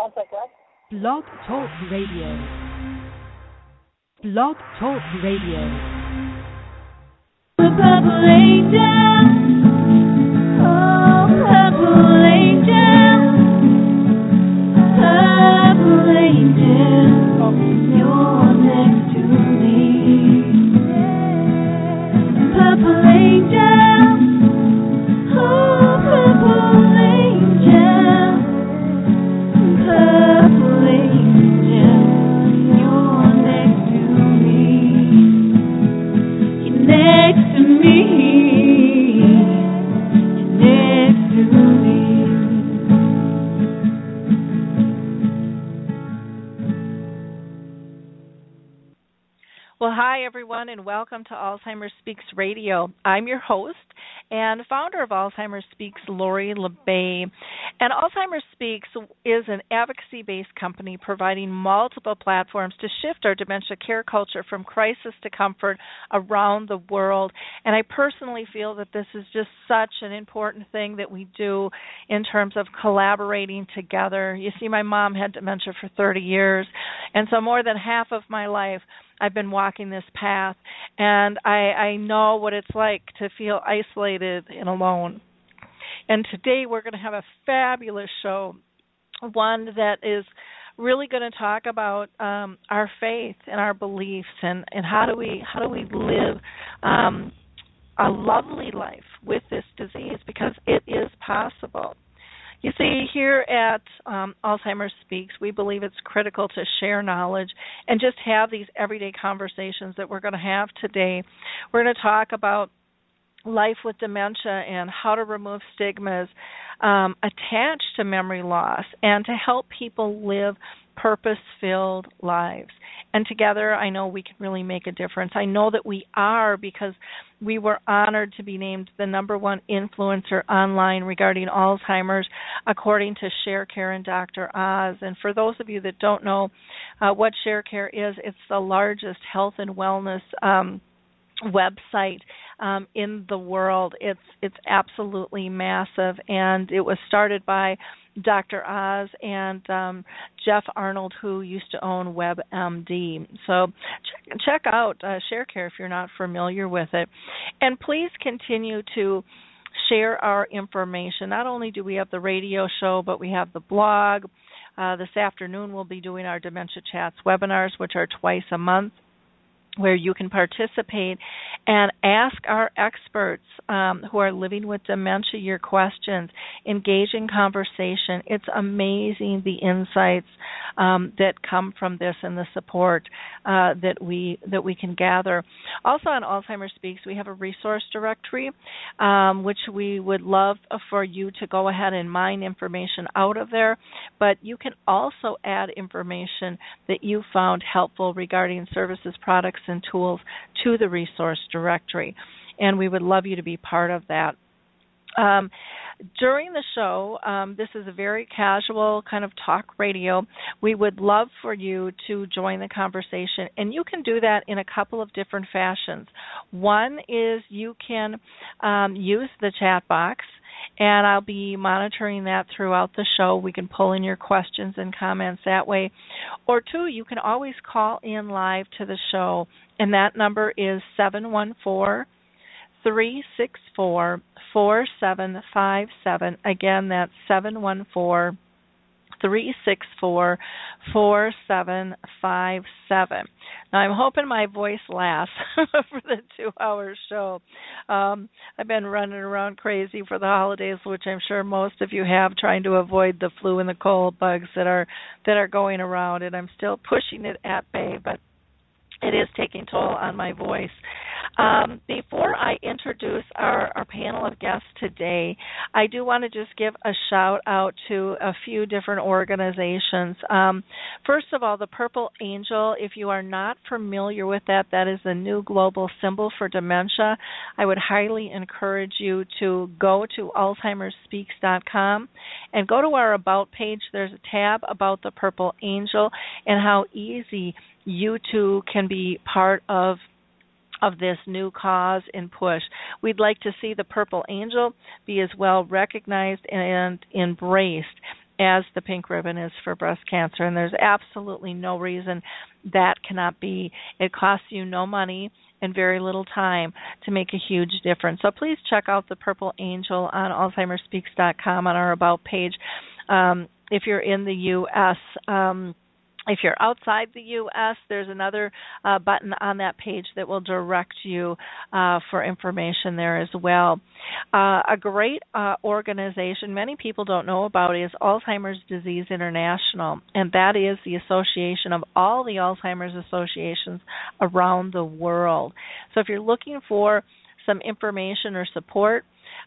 One second. Blog Talk Radio. Blog Talk Radio. The purple angel. Everyone, and welcome to Alzheimer's Speaks Radio. I'm your host and founder of Alzheimer's Speaks, Lori La Bey. And Alzheimer's Speaks is an advocacy based company providing multiple platforms to shift our dementia care culture from crisis to comfort around the world. And I personally feel that this is just such an important thing that we do in terms of collaborating together. You see, my mom had dementia for 30 years, and so more than half of my life I've been walking this path, and I, I know what it's like to feel isolated and alone. And today we're going to have a fabulous show, one that is really going to talk about um, our faith and our beliefs, and, and how do we how do we live um, a lovely life with this disease because it is possible. You see, here at um, Alzheimer's Speaks, we believe it's critical to share knowledge and just have these everyday conversations that we're going to have today. We're going to talk about life with dementia and how to remove stigmas um, attached to memory loss and to help people live purpose filled lives. And together, I know we can really make a difference. I know that we are because we were honored to be named the number one influencer online regarding Alzheimer's, according to ShareCare and Dr. Oz. And for those of you that don't know uh, what ShareCare is, it's the largest health and wellness. Um, website um, in the world. It's it's absolutely massive, and it was started by Dr. Oz and um, Jeff Arnold, who used to own WebMD. So check, check out uh, ShareCare if you're not familiar with it, and please continue to share our information. Not only do we have the radio show, but we have the blog. Uh, this afternoon, we'll be doing our Dementia Chats webinars, which are twice a month where you can participate and ask our experts um, who are living with dementia your questions, engage in conversation. It's amazing the insights um, that come from this and the support uh, that we that we can gather. Also on Alzheimer's Speaks, we have a resource directory, um, which we would love for you to go ahead and mine information out of there. But you can also add information that you found helpful regarding services, products, and tools to the resource directory. And we would love you to be part of that. Um, during the show, um, this is a very casual kind of talk radio. We would love for you to join the conversation, and you can do that in a couple of different fashions. One is you can um, use the chat box and I'll be monitoring that throughout the show. We can pull in your questions and comments that way. Or two, you can always call in live to the show, and that number is 714 364 4757. Again, that's 714 364 4757. Now, I'm hoping my voice lasts for the two hour show. Um, I've been running around crazy for the holidays, which I'm sure most of you have, trying to avoid the flu and the cold bugs that are that are going around, and I'm still pushing it at bay, but it is taking toll on my voice. Um, before I introduce our, our panel of guests today, I do want to just give a shout out to a few different organizations. Um, first of all, the Purple Angel, if you are not familiar with that, that is the new global symbol for dementia. I would highly encourage you to go to AlzheimersSpeaks.com and go to our About page. There's a tab about the Purple Angel and how easy you too can be part of of this new cause and push. We'd like to see the Purple Angel be as well recognized and embraced as the pink ribbon is for breast cancer. And there's absolutely no reason that cannot be. It costs you no money and very little time to make a huge difference. So please check out the Purple Angel on AlzheimerSpeaks.com on our About page. Um, if you're in the U.S., um, if you're outside the U.S., there's another uh, button on that page that will direct you uh, for information there as well. Uh, a great uh, organization many people don't know about is Alzheimer's Disease International, and that is the association of all the Alzheimer's associations around the world. So if you're looking for some information or support,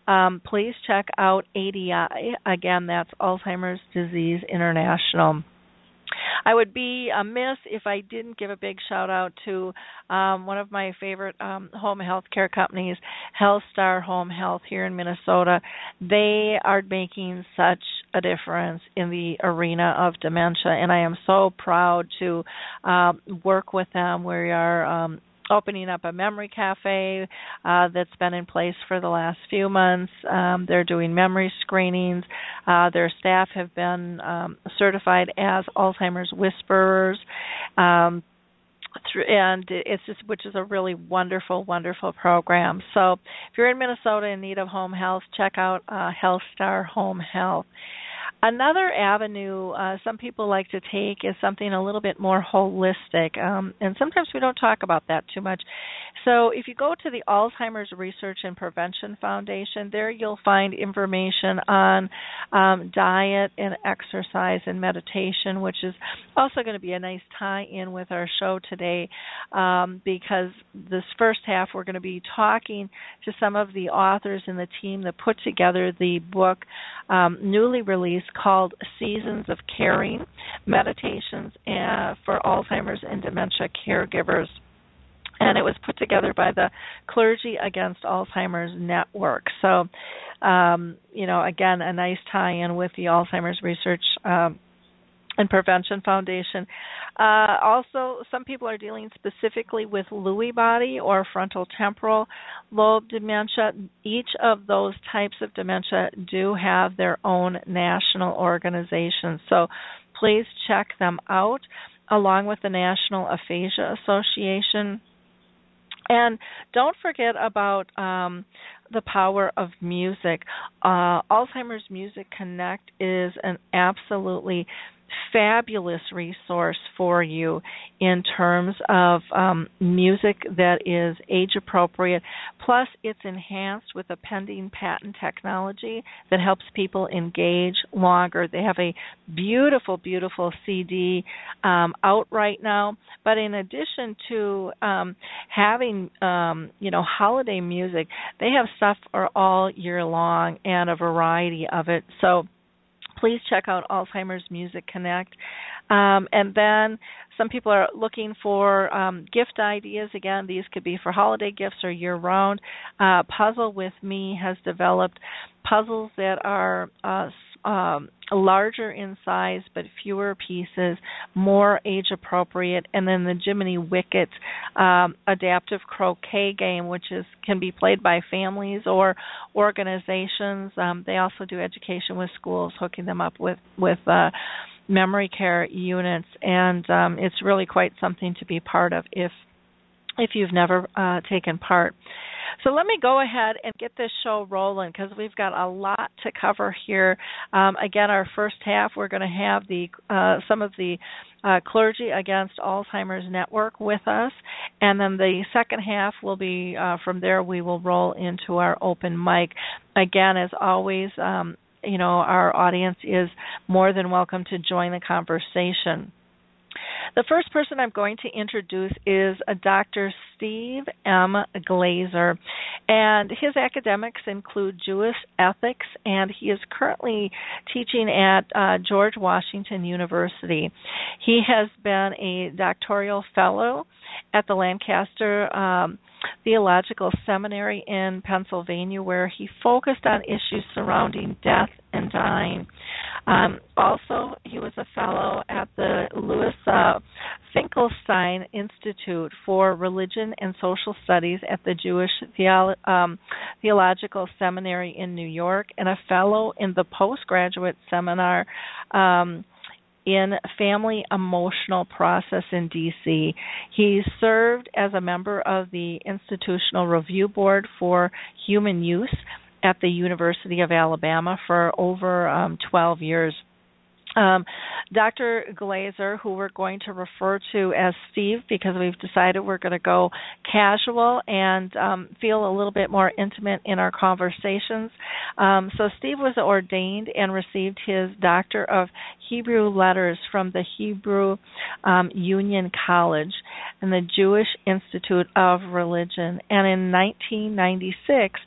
um, please check out ADI. Again, that's Alzheimer's Disease International. I would be amiss if I didn't give a big shout out to um, one of my favorite um, home health care companies, HealthStar Home Health here in Minnesota. They are making such a difference in the arena of dementia, and I am so proud to uh, work with them. We are um, opening up a memory cafe uh, that's been in place for the last few months. Um, they're doing memory screenings. Uh, their staff have been um, certified as Alzheimer's whisperers. Um, and it's just which is a really wonderful wonderful program so if you're in minnesota in need of home health check out uh, health star home health Another avenue uh, some people like to take is something a little bit more holistic, um, and sometimes we don't talk about that too much. So, if you go to the Alzheimer's Research and Prevention Foundation, there you'll find information on um, diet and exercise and meditation, which is also going to be a nice tie in with our show today um, because this first half we're going to be talking to some of the authors and the team that put together the book um, newly released called Seasons of Caring Meditations for Alzheimer's and Dementia Caregivers. And it was put together by the Clergy Against Alzheimer's Network. So, um, you know, again, a nice tie in with the Alzheimer's Research um, and Prevention Foundation. Uh, also, some people are dealing specifically with Lewy body or frontal temporal lobe dementia. Each of those types of dementia do have their own national organizations. So please check them out along with the National Aphasia Association. And don't forget about um, the power of music. Uh, Alzheimer's Music Connect is an absolutely fabulous resource for you in terms of um, music that is age appropriate. Plus, it's enhanced with a pending patent technology that helps people engage longer. They have a beautiful, beautiful CD um, out right now. But in addition to um, having, um, you know, holiday music, they have stuff for all year long and a variety of it. So please check out Alzheimer's Music Connect. Um, and then some people are looking for um, gift ideas. Again, these could be for holiday gifts or year round. Uh, Puzzle with Me has developed puzzles that are uh, um, larger in size but fewer pieces, more age appropriate, and then the Jiminy Wicket um, adaptive croquet game, which is can be played by families or organizations. Um, they also do education with schools, hooking them up with with uh, memory care units, and um, it's really quite something to be part of if if you've never uh, taken part. So let me go ahead and get this show rolling because we've got a lot to cover here. Um, again, our first half we're going to have the uh, some of the uh, clergy against Alzheimer's network with us, and then the second half will be uh, from there. We will roll into our open mic. Again, as always, um, you know our audience is more than welcome to join the conversation. The first person I'm going to introduce is Dr. Steve M. Glazer, and his academics include Jewish ethics, and he is currently teaching at uh, George Washington University. He has been a doctoral fellow at the Lancaster um, Theological Seminary in Pennsylvania, where he focused on issues surrounding death and dying. Um, also, he was a fellow at the Louis uh, Finkelstein Institute for Religion and Social Studies at the Jewish Theolo- um, Theological Seminary in New York and a fellow in the postgraduate seminar um, in Family Emotional Process in DC. He served as a member of the Institutional Review Board for Human Use at the University of Alabama for over um, 12 years. Um, Dr. Glazer, who we're going to refer to as Steve because we've decided we're going to go casual and um, feel a little bit more intimate in our conversations. Um, so, Steve was ordained and received his Doctor of Hebrew Letters from the Hebrew um, Union College and the Jewish Institute of Religion. And in 1996,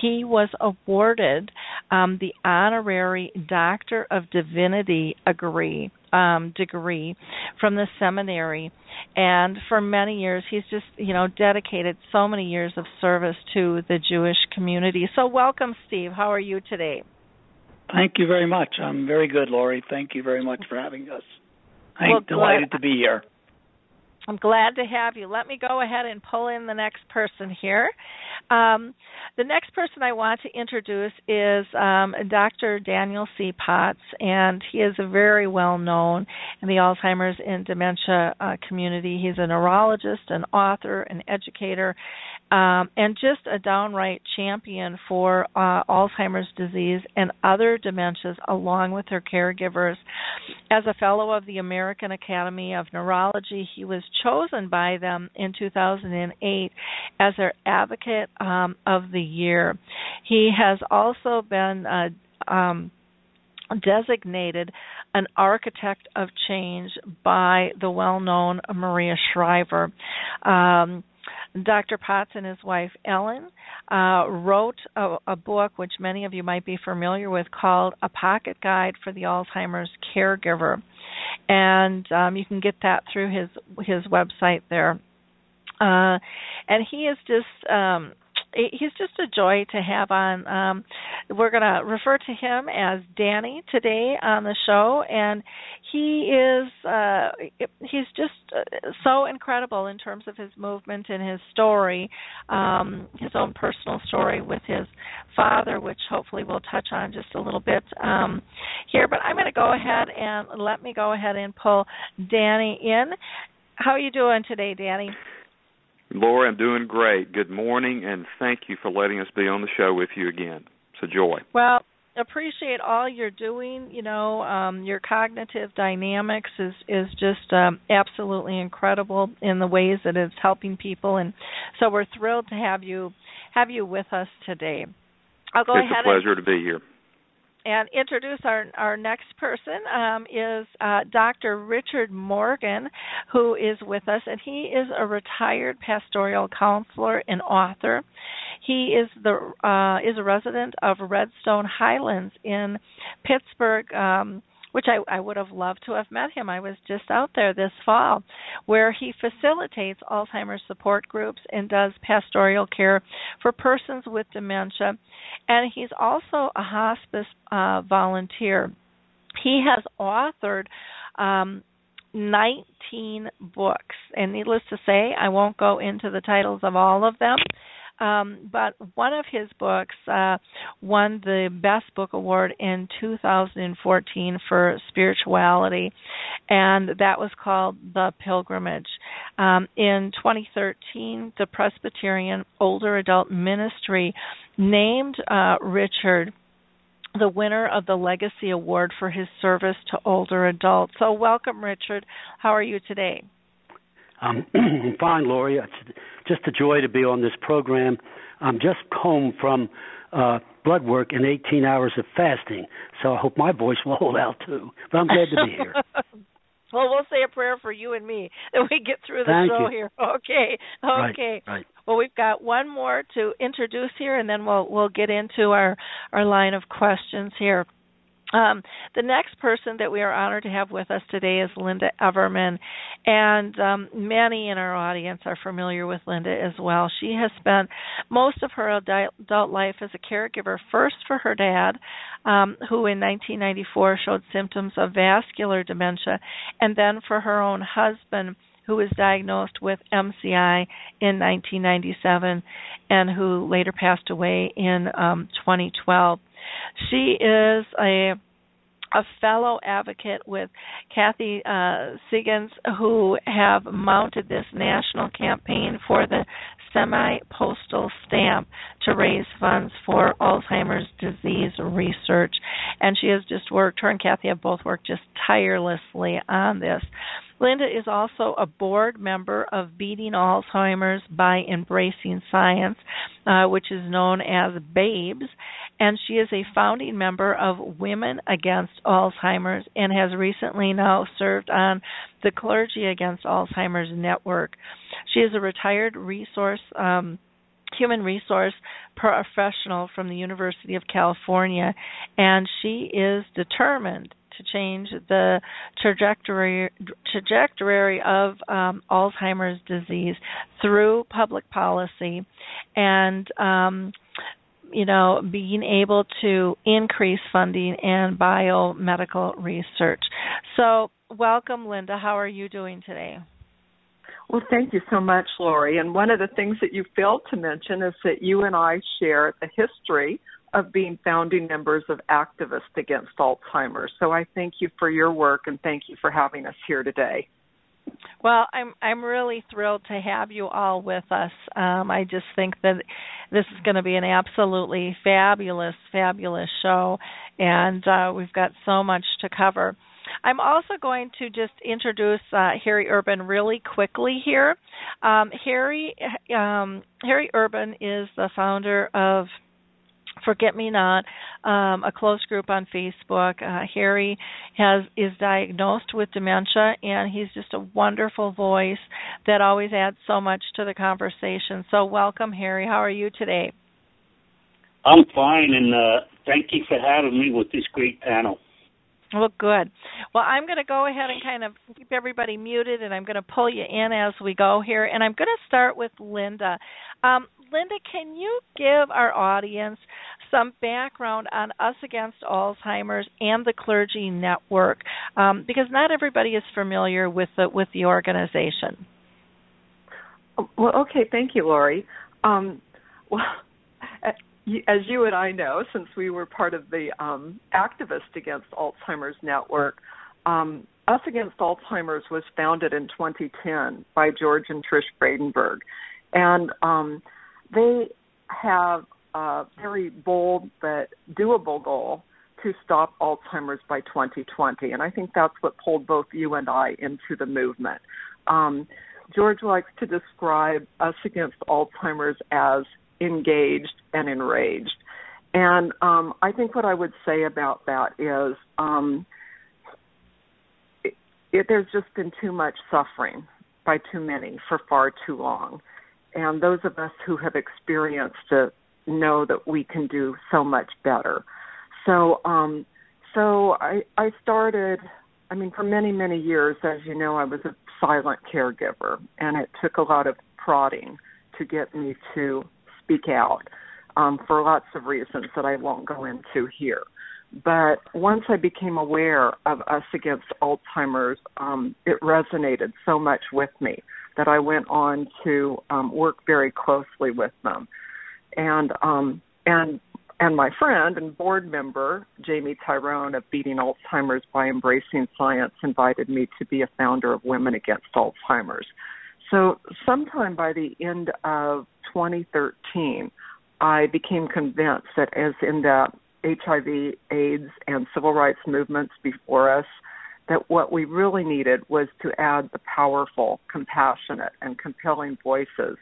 he was awarded um, the honorary Doctor of Divinity degree, um, degree from the seminary. And for many years, he's just, you know, dedicated so many years of service to the Jewish community. So, welcome, Steve. How are you today? Thank you very much. I'm very good, Lori. Thank you very much for having us. I'm well, delighted to be here. I'm glad to have you. Let me go ahead and pull in the next person here. Um, the next person I want to introduce is um, Dr. Daniel C. Potts, and he is a very well known in the Alzheimer's and dementia uh, community. He's a neurologist, an author, an educator, um, and just a downright champion for uh, Alzheimer's disease and other dementias, along with her caregivers. As a fellow of the American Academy of Neurology, he was chosen by them in 2008 as their advocate um, of the year. He has also been uh, um, designated an architect of change by the well known Maria Shriver. Um, Dr. Potts and his wife Ellen uh, wrote a, a, book which many of you might be familiar with called A Pocket Guide for the Alzheimer's Caregiver, and um, you can get that through his his website there. Uh, and he is just um, he's just a joy to have on. Um, we're going to refer to him as Danny today on the show, and he is uh, he's just uh, so incredible in terms of his movement and his story, um, his own personal story with his father, which hopefully we'll touch on just a little bit um, here. But I'm going to go ahead and let me go ahead and pull Danny in. How are you doing today, Danny? Laura, I'm doing great. Good morning, and thank you for letting us be on the show with you again. It's a joy. Well, appreciate all you're doing. You know, um, your cognitive dynamics is is just um, absolutely incredible in the ways that it's helping people, and so we're thrilled to have you have you with us today. I'll go it's ahead. It's a pleasure and, to be here and introduce our our next person um, is uh, Dr. Richard Morgan, who is with us, and he is a retired pastoral counselor and author. He is the uh, is a resident of Redstone Highlands in Pittsburgh. Um, which I, I would have loved to have met him. I was just out there this fall, where he facilitates Alzheimer's support groups and does pastoral care for persons with dementia. And he's also a hospice uh, volunteer. He has authored um, 19 books, and needless to say, I won't go into the titles of all of them. Um, but one of his books uh, won the Best Book Award in 2014 for spirituality, and that was called The Pilgrimage. Um, in 2013, the Presbyterian Older Adult Ministry named uh, Richard the winner of the Legacy Award for his service to older adults. So, welcome, Richard. How are you today? Um, I'm fine, Lori. It's just a joy to be on this program. I'm just home from uh, blood work and 18 hours of fasting, so I hope my voice will hold out too. But I'm glad to be here. well, we'll say a prayer for you and me that we get through the Thank show you. here. Okay, okay. Right, right. Well, we've got one more to introduce here, and then we'll we'll get into our our line of questions here. Um, the next person that we are honored to have with us today is Lynda Everman, and um, many in our audience are familiar with Lynda as well. She has spent most of her adult life as a caregiver, first for her dad, um, who in 1994 showed symptoms of vascular dementia, and then for her own husband, who was diagnosed with MCI in 1997 and who later passed away in um, 2012. She is a a fellow advocate with Kathy uh, Siggins, who have mounted this national campaign for the semi postal stamp to raise funds for Alzheimer's disease research. And she has just worked, her and Kathy have both worked just tirelessly on this. Lynda is also a board member of Beating Alzheimer's by Embracing Science, uh, which is known as BABES, and she is a founding member of Women Against Alzheimer's and has recently now served on the Clergy Against Alzheimer's Network. She is a retired resource um, human resource professional from the University of California, and she is determined to change the trajectory trajectory of um, Alzheimer's disease through public policy and um, you know being able to increase funding in biomedical research. So, welcome, Lynda. How are you doing today? Well, thank you so much, Lori. And one of the things that you failed to mention is that you and I share the history of being founding members of Activists Against Alzheimer's. So I thank you for your work and thank you for having us here today. Well, I'm I'm really thrilled to have you all with us. Um, I just think that this is going to be an absolutely fabulous, fabulous show, and uh, we've got so much to cover. I'm also going to just introduce uh, Harry Urban really quickly here. Um, Harry um, Harry Urban is the founder of Forget Me Not, um, a close group on Facebook. Uh, Harry has is diagnosed with dementia, and he's just a wonderful voice that always adds so much to the conversation. So, welcome, Harry. How are you today? I'm fine, and uh, thank you for having me with this great panel. Well, good. Well, I'm going to go ahead and kind of keep everybody muted, and I'm going to pull you in as we go here. And I'm going to start with Lynda. Um, Lynda, can you give our audience some background on Us Against Alzheimer's and the Clergy Network? Um, because not everybody is familiar with the with the organization. Well, okay, thank you, Lori. Um, well, as you and I know, since we were part of the um, Activist Against Alzheimer's Network, um, Us Against Alzheimer's was founded in 2010 by George and Trish Vradenburg, and um, they have a very bold but doable goal to stop Alzheimer's by 2020, and I think that's what pulled both you and I into the movement. Um, George likes to describe Us Against Alzheimer's as engaged and enraged. And um, I think what I would say about that is um, it, it, there's just been too much suffering by too many for far too long. And those of us who have experienced it know that we can do so much better. So, um, so I, I started. I mean, for many, many years, as you know, I was a silent caregiver, and it took a lot of prodding to get me to speak out um, for lots of reasons that I won't go into here. But once I became aware of Us Against Alzheimer's, um, it resonated so much with me that I went on to um, work very closely with them. And um, and and my friend and board member Jamie Tyrone of Beating Alzheimer's by Embracing Science invited me to be a founder of Women Against Alzheimer's. So, sometime by the end of 2013, I became convinced that, as in the HIV, AIDS, and civil rights movements before us, that what we really needed was to add the powerful, compassionate, and compelling voices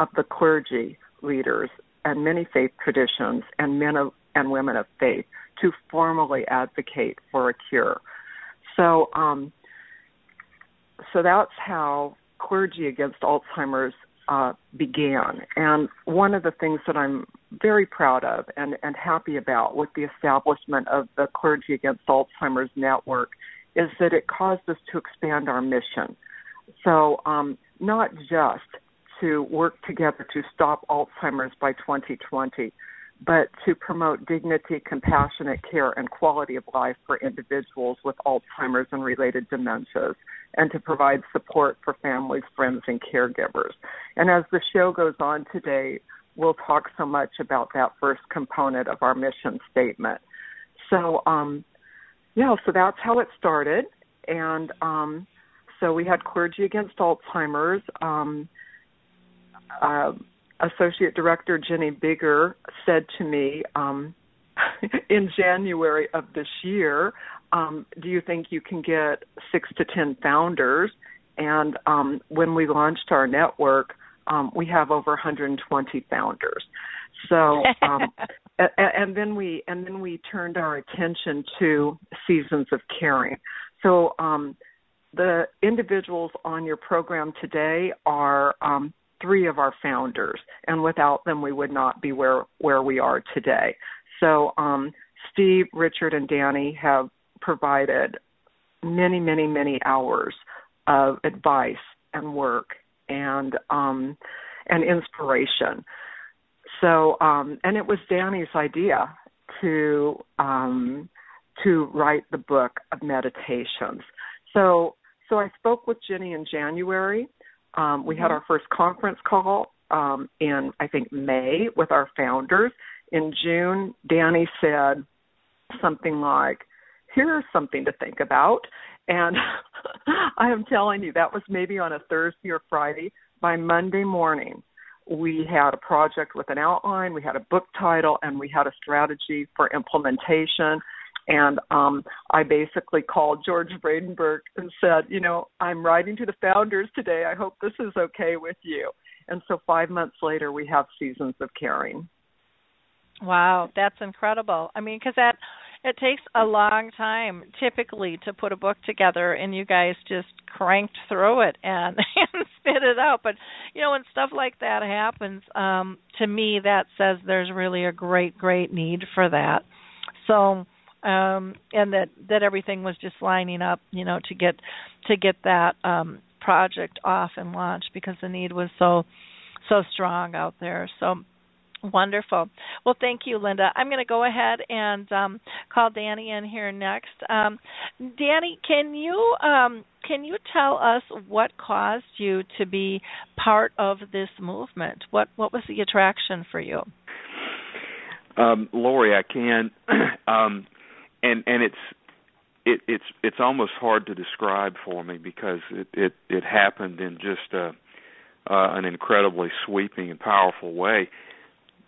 of the clergy leaders and many faith traditions and men of, and women of faith to formally advocate for a cure. So, um, so that's how clergy against Alzheimer's uh, began. And one of the things that I'm very proud of and, and happy about with the establishment of the Clergy Against Alzheimer's Network is that it caused us to expand our mission. So, um, not just to work together to stop Alzheimer's by 2020, but to promote dignity, compassionate care, and quality of life for individuals with Alzheimer's and related dementias, and to provide support for families, friends, and caregivers. And as the show goes on today, we'll talk so much about that first component of our mission statement. So, um, yeah, so that's how it started. And um, so we had Clergy Against Alzheimer's. Um, uh, Associate Director Ginny Biggar said to me um, in January of this year, um, "Do you think you can get six to ten founders?" And um, when we launched our network, um, we have over 120 founders. So, um, and, then we and then we turned our attention to seasons of caring. So, um, the individuals on your program today are um, three of our founders, and without them, we would not be where where we are today. So, um, Steve, Richard, and Danny have provided many, many, many hours of advice and work and um, and inspiration. So, um, and it was Danny's idea to um, to write the book of meditations. So, so I spoke with Ginny in January um, we had mm-hmm. our first conference call um, in, I think, May with our founders. In June, Danny said something like, here's something to think about. And I am telling you, that was maybe on a Thursday or Friday. By Monday morning, we had a project with an outline, we had a book title, and we had a strategy for implementation. And um, I basically called George Vradenburg and said, you know, I'm writing to the founders today. I hope this is okay with you. And so five months later, we have Seasons of Caring. Wow, that's incredible. I mean, because that it takes a long time typically to put a book together, and you guys just cranked through it and, and spit it out. But you know, when stuff like that happens, um, to me, that says there's really a great, great need for that. So um, and that that everything was just lining up, you know, to get to get that um, project off and launched because the need was so so strong out there. So wonderful. Well, thank you, Lynda. I'm going to go ahead and um, call Danny in here next. Um, Danny, can you um, can you tell us what caused you to be part of this movement? What what was the attraction for you? Um, Lori, I can. um, and and it's it it's it's almost hard to describe for me because it it it happened in just a uh an incredibly sweeping and powerful way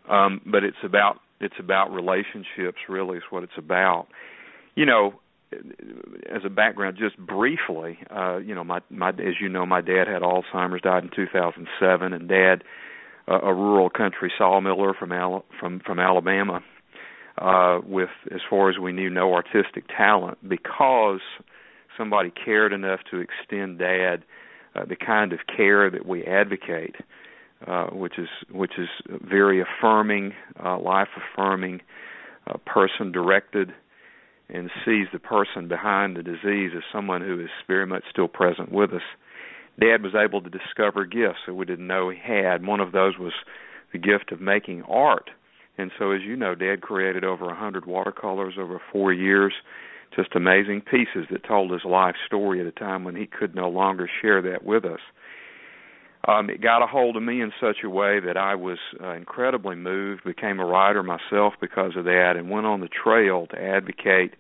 um but it's about it's about relationships really is what it's about. You know as a background just briefly uh you know my my as you know my dad had alzheimer's died in 2007 and dad uh, a rural country sawmiller from Al- from from Alabama uh, with, as far as we knew, no artistic talent because somebody cared enough to extend Dad uh, the kind of care that we advocate, uh, which is which is very affirming, uh, life affirming, uh, person directed, and sees the person behind the disease as someone who is very much still present with us. Dad was able to discover gifts that we didn't know he had. One of those was the gift of making art and so, as you know, Dad created over a hundred watercolors over four years, just amazing pieces that told his life story at a time when he could no longer share that with us. Um, it got a hold of me in such a way that I was uh, incredibly moved, became a writer myself because of that, and went on the trail to advocate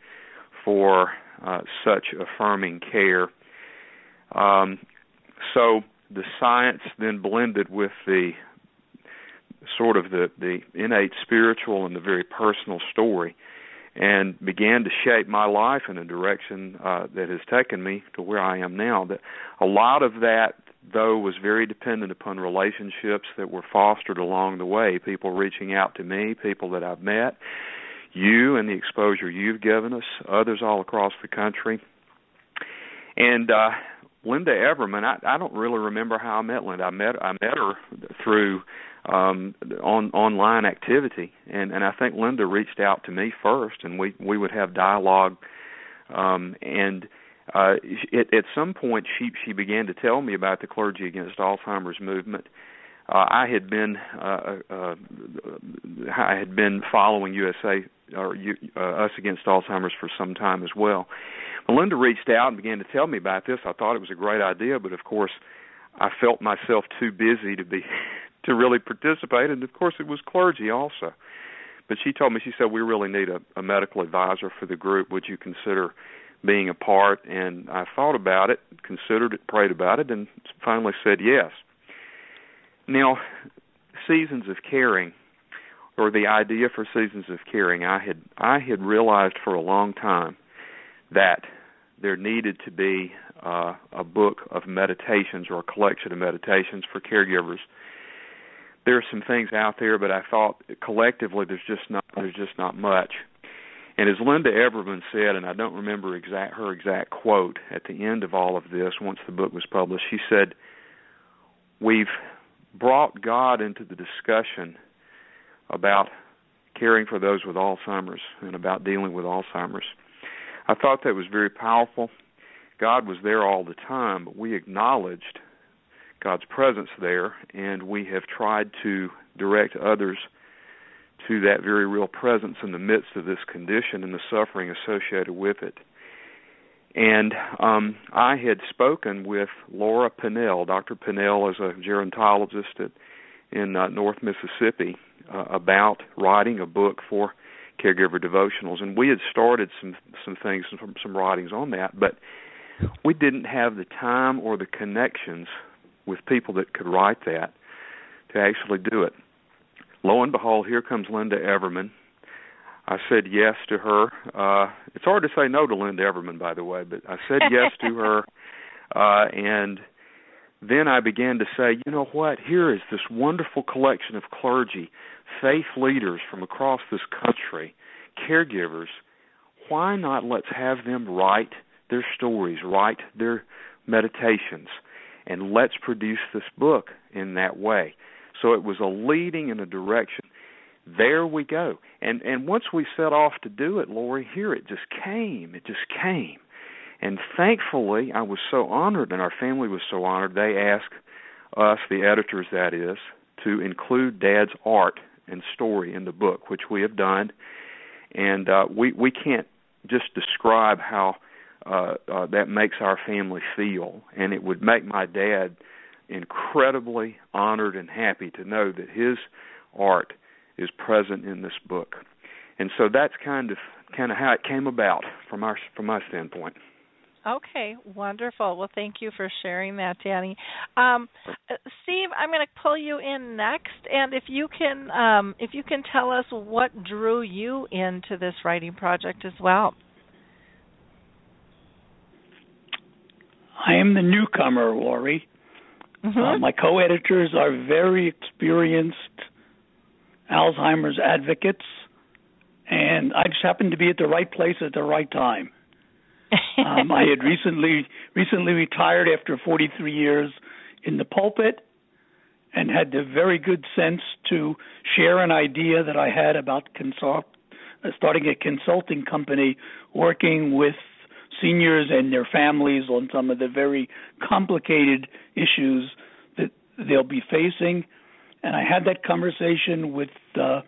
for uh, such affirming care. Um, so the science then blended with the sort of the the innate spiritual and the very personal story and began to shape my life in a direction uh that has taken me to where I am now that a lot of that though was very dependent upon relationships that were fostered along the way. People reaching out to me people that I've met you and the exposure you've given us others all across the country. And uh Lynda Everman, I, I don't really remember how I met Lynda. I met I met her through um on online activity. And and I think Lynda reached out to me first and we we would have dialogue um and uh it, at some point she she began to tell me about the clergy against Alzheimer's movement uh, I had been uh, uh, I had been following USA or uh, Us Against Alzheimer's for some time as well. Melinda reached out and began to tell me about this. I thought it was a great idea, but of course, I felt myself too busy to be to really participate, and of course, it was clergy also. But she told me she said we really need a, a medical advisor for the group. Would you consider being a part? And I thought about it, considered it, prayed about it, and finally said yes. Now, seasons of caring, or the idea for seasons of caring, I had I had realized for a long time that there needed to be uh, a book of meditations or a collection of meditations for caregivers. There are some things out there, but I thought collectively there's just not there's just not much. And as Lynda Everman said, and I don't remember exact her exact quote at the end of all of this, once the book was published, she said, "We've brought God into the discussion about caring for those with Alzheimer's and about dealing with Alzheimer's. I thought that was very powerful. God was there all the time, but we acknowledged God's presence there, and we have tried to direct others to that very real presence in the midst of this condition and the suffering associated with it. And um, I had spoken with Laura Pinnell. Dr. Pinnell is a gerontologist at, in uh, North Mississippi uh, about writing a book for caregiver devotionals, and we had started some some things, some, some writings on that, but we didn't have the time or the connections with people that could write that to actually do it. Lo and behold, here comes Lynda Everman, I said yes to her. Uh it's hard to say no to Lynda Everman by the way, but I said yes to her uh and then I began to say, you know what? Here is this wonderful collection of clergy, faith leaders from across this country, caregivers. Why not let's have them write their stories, write their meditations, and let's produce this book in that way. So it was a leading in a direction there we go. And and once we set off to do it, Lori, here it just came. It just came. And thankfully, I was so honored, and our family was so honored. They asked us, the editors, that is, to include Dad's art and story in the book, which we have done. And uh, we we can't just describe how uh, uh, that makes our family feel, and it would make my dad incredibly honored and happy to know that his art is present in this book. And so that's kind of kind of how it came about from our from my standpoint. Okay, wonderful. Well, thank you for sharing that, Danny. Um, Steve, I'm going to pull you in next, and if you can, um, if you can tell us what drew you into this writing project as well. I am the newcomer, Lori. Mm-hmm. Uh, my co-editors are very experienced Alzheimer's advocates, and I just happened to be at the right place at the right time. um, I had recently recently retired after 43 years in the pulpit, and had the very good sense to share an idea that I had about consult, uh, starting a consulting company working with seniors and their families on some of the very complicated issues that they'll be facing and I had that conversation with uh,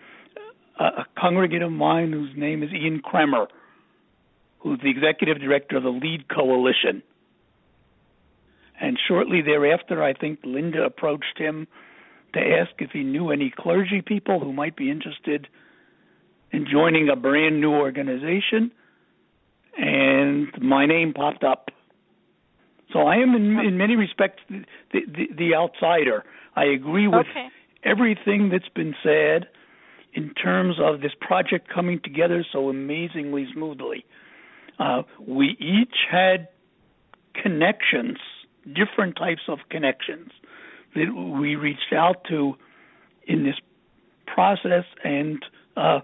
a congregant of mine whose name is Ian Kremer, who's the executive director of the Lead Coalition. And shortly thereafter, I think Lynda approached him to ask if he knew any clergy people who might be interested in joining a brand new organization. And my name popped up. So I am, in, in many respects, the, the, the outsider. I agree with okay everything that's been said in terms of this project coming together so amazingly smoothly. Uh, we each had connections, different types of connections that we reached out to in this process, and uh,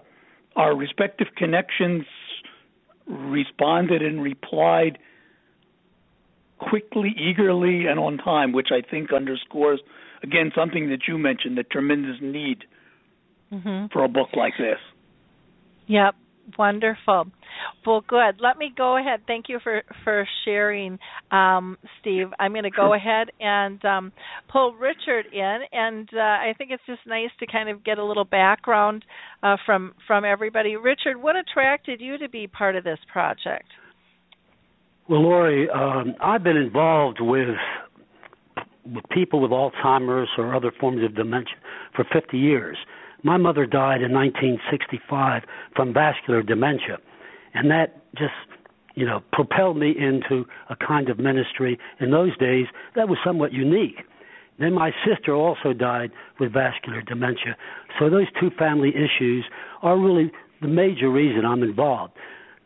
our respective connections responded and replied quickly, eagerly, and on time, which I think underscores again something that you mentioned the tremendous need mm-hmm. for a book like this yep wonderful Well, good. Let me go ahead. Thank you for for sharing, um, Steve. I'm going to go ahead and um, pull Richard in, and uh, I think it's just nice to kind of get a little background uh, from from everybody. Richard, what attracted you to be part of this project? Well, Lori, um, I've been involved with with people with Alzheimer's or other forms of dementia for 50 years. My mother died in 1965 from vascular dementia, and that just you know propelled me into a kind of ministry in those days that was somewhat unique. Then my sister also died with vascular dementia. So those two family issues are really the major reason I'm involved.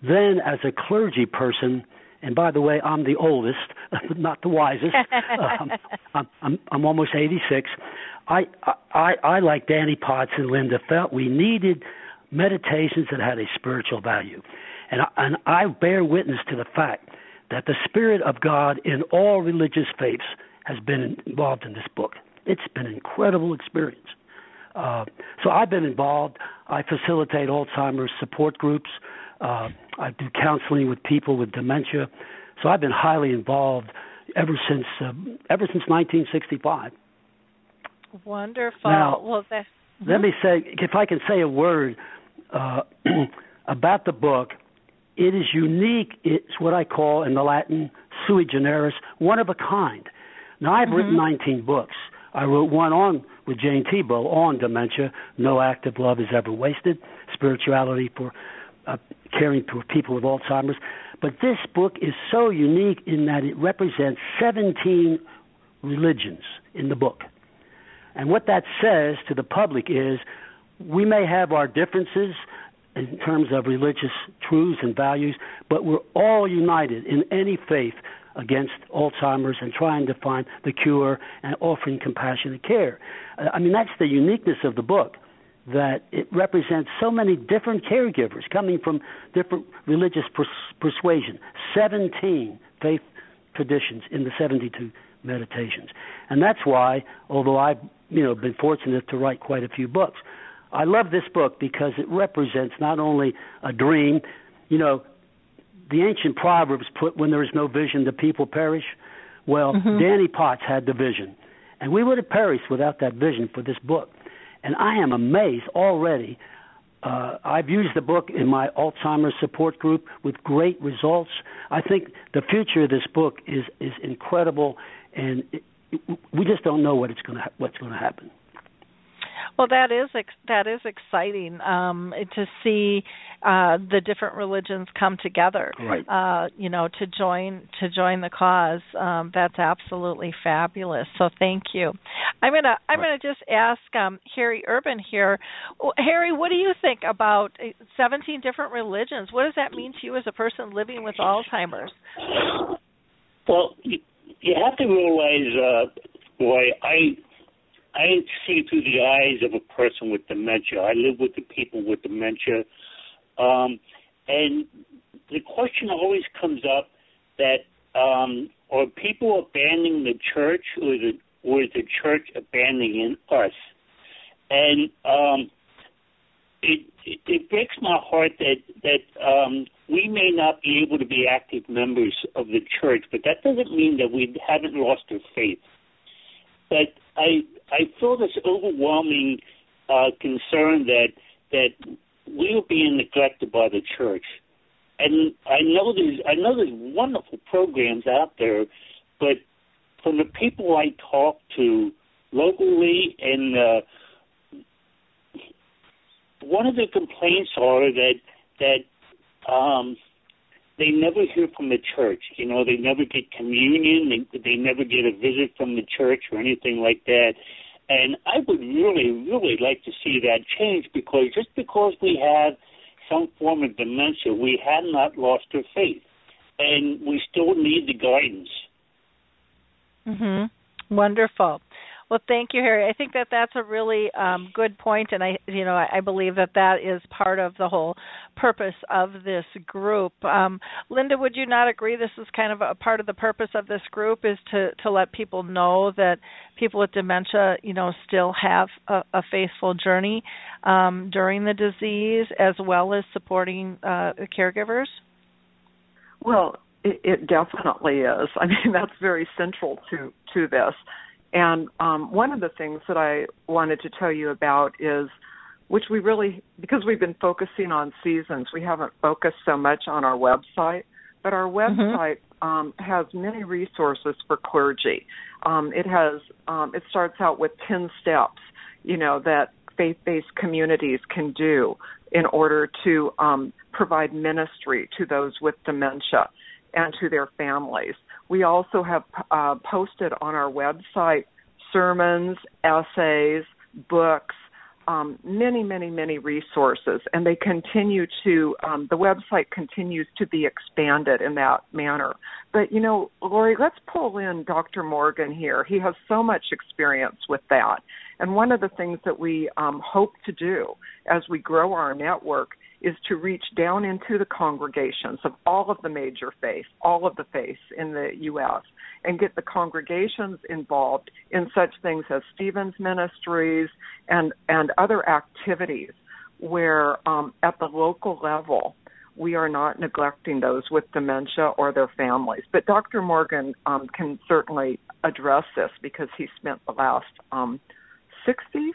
Then as a clergy person, and by the way, I'm the oldest, not the wisest. um, I'm, I'm I'm almost 86. I I I like Danny Potts and Lynda felt we needed meditations that had a spiritual value, and I, and I bear witness to the fact that the spirit of God in all religious faiths has been involved in this book. It's been an incredible experience. Uh, so I've been involved. I facilitate Alzheimer's support groups. Uh, I do counseling with people with dementia. So I've been highly involved ever since uh, ever since 1965. Wonderful. Now, well, let me say, if I can say a word uh, about the book, it is unique. It's what I call in the Latin sui generis, one of a kind. Now, I've written Mm-hmm. 19 books. I wrote one on with Jane Thibault on dementia. No act of love is ever wasted. Spirituality for uh, caring for people with Alzheimer's. But this book is so unique in that it represents 17 religions in the book. And what that says to the public is we may have our differences in terms of religious truths and values, but we're all united in any faith against Alzheimer's and trying to find the cure and offering compassionate care. Uh, I mean, that's the uniqueness of the book that it represents so many different caregivers coming from different religious pers- persuasion. 17 faith traditions in the 72 meditations. And that's why, although I've you know been fortunate to write quite a few books, I love this book because it represents not only a dream, you know, the ancient proverbs put when there is no vision the people perish. Well, Mhm. Danny Potts had the vision. And we would have perished without that vision for this book. And I am amazed already. Uh, I've used the book in my Alzheimer's support group with great results. I think the future of this book is is incredible, and it, we just don't know what it's going to ha- what's going to happen. Well, that is ex- that is exciting um, to see uh, the different religions come together. Right. Uh, you know, to join to join the cause. Um, that's absolutely fabulous. So thank you. I'm gonna I'm gonna just ask um, Harry Urban here. W- Harry, what do you think about uh, 17 different religions? What does that mean to you as a person living with Alzheimer's? Well, you, you have to realize, uh, boy, I I see through the eyes of a person with dementia. I live with the people with dementia, um, and the question always comes up that um, are people abandoning the church, or is, it, or is the church abandoning us? And um, it, it it breaks my heart that that um, we may not be able to be active members of the church, but that doesn't mean that we haven't lost our faith. But I I feel this overwhelming uh, concern that that we are being neglected by the church, and I know there's I know there's wonderful programs out there, but from the people I talk to locally and uh, one of the complaints are that that um they never hear from the church. You know, they never get communion. They they never get a visit from the church or anything like that. And I would really, really like to see that change because just because we have some form of dementia, we have not lost our faith, and we still need the guidance. Mhm. Wonderful. Well, thank you, Harry. I think that that's a really um, good point, and I, you know, I, I believe that that is part of the whole purpose of this group. Um, Lynda, would you not agree? This is kind of a part of the purpose of this group is to to let people know that people with dementia, you know, still have a, a faithful journey um, during the disease, as well as supporting uh, caregivers. Well, it, it definitely is. I mean, that's very central to to this. And um, one of the things that I wanted to tell you about is, which we really, because we've been focusing on seasons, we haven't focused so much on our website. But our Mm-hmm. website um, has many resources for clergy. Um, it has, um, it starts out with ten steps, you know, that faith-based communities can do in order to um, provide ministry to those with dementia and to their families. We also have uh, posted on our website sermons, essays, books, um, many, many, many resources, and they continue to. Um, the website continues to be expanded in that manner. But you know, Lori, let's pull in Dr. Morgan here. He has so much experience with that, and one of the things that we um, hope to do as we grow our network is to reach down into the congregations of all of the major faiths, all of the faiths in the U.S., and get the congregations involved in such things as Stevens Ministries and and other activities where um, at the local level we are not neglecting those with dementia or their families. But Dr. Morgan um, can certainly address this because he spent the last um, 60,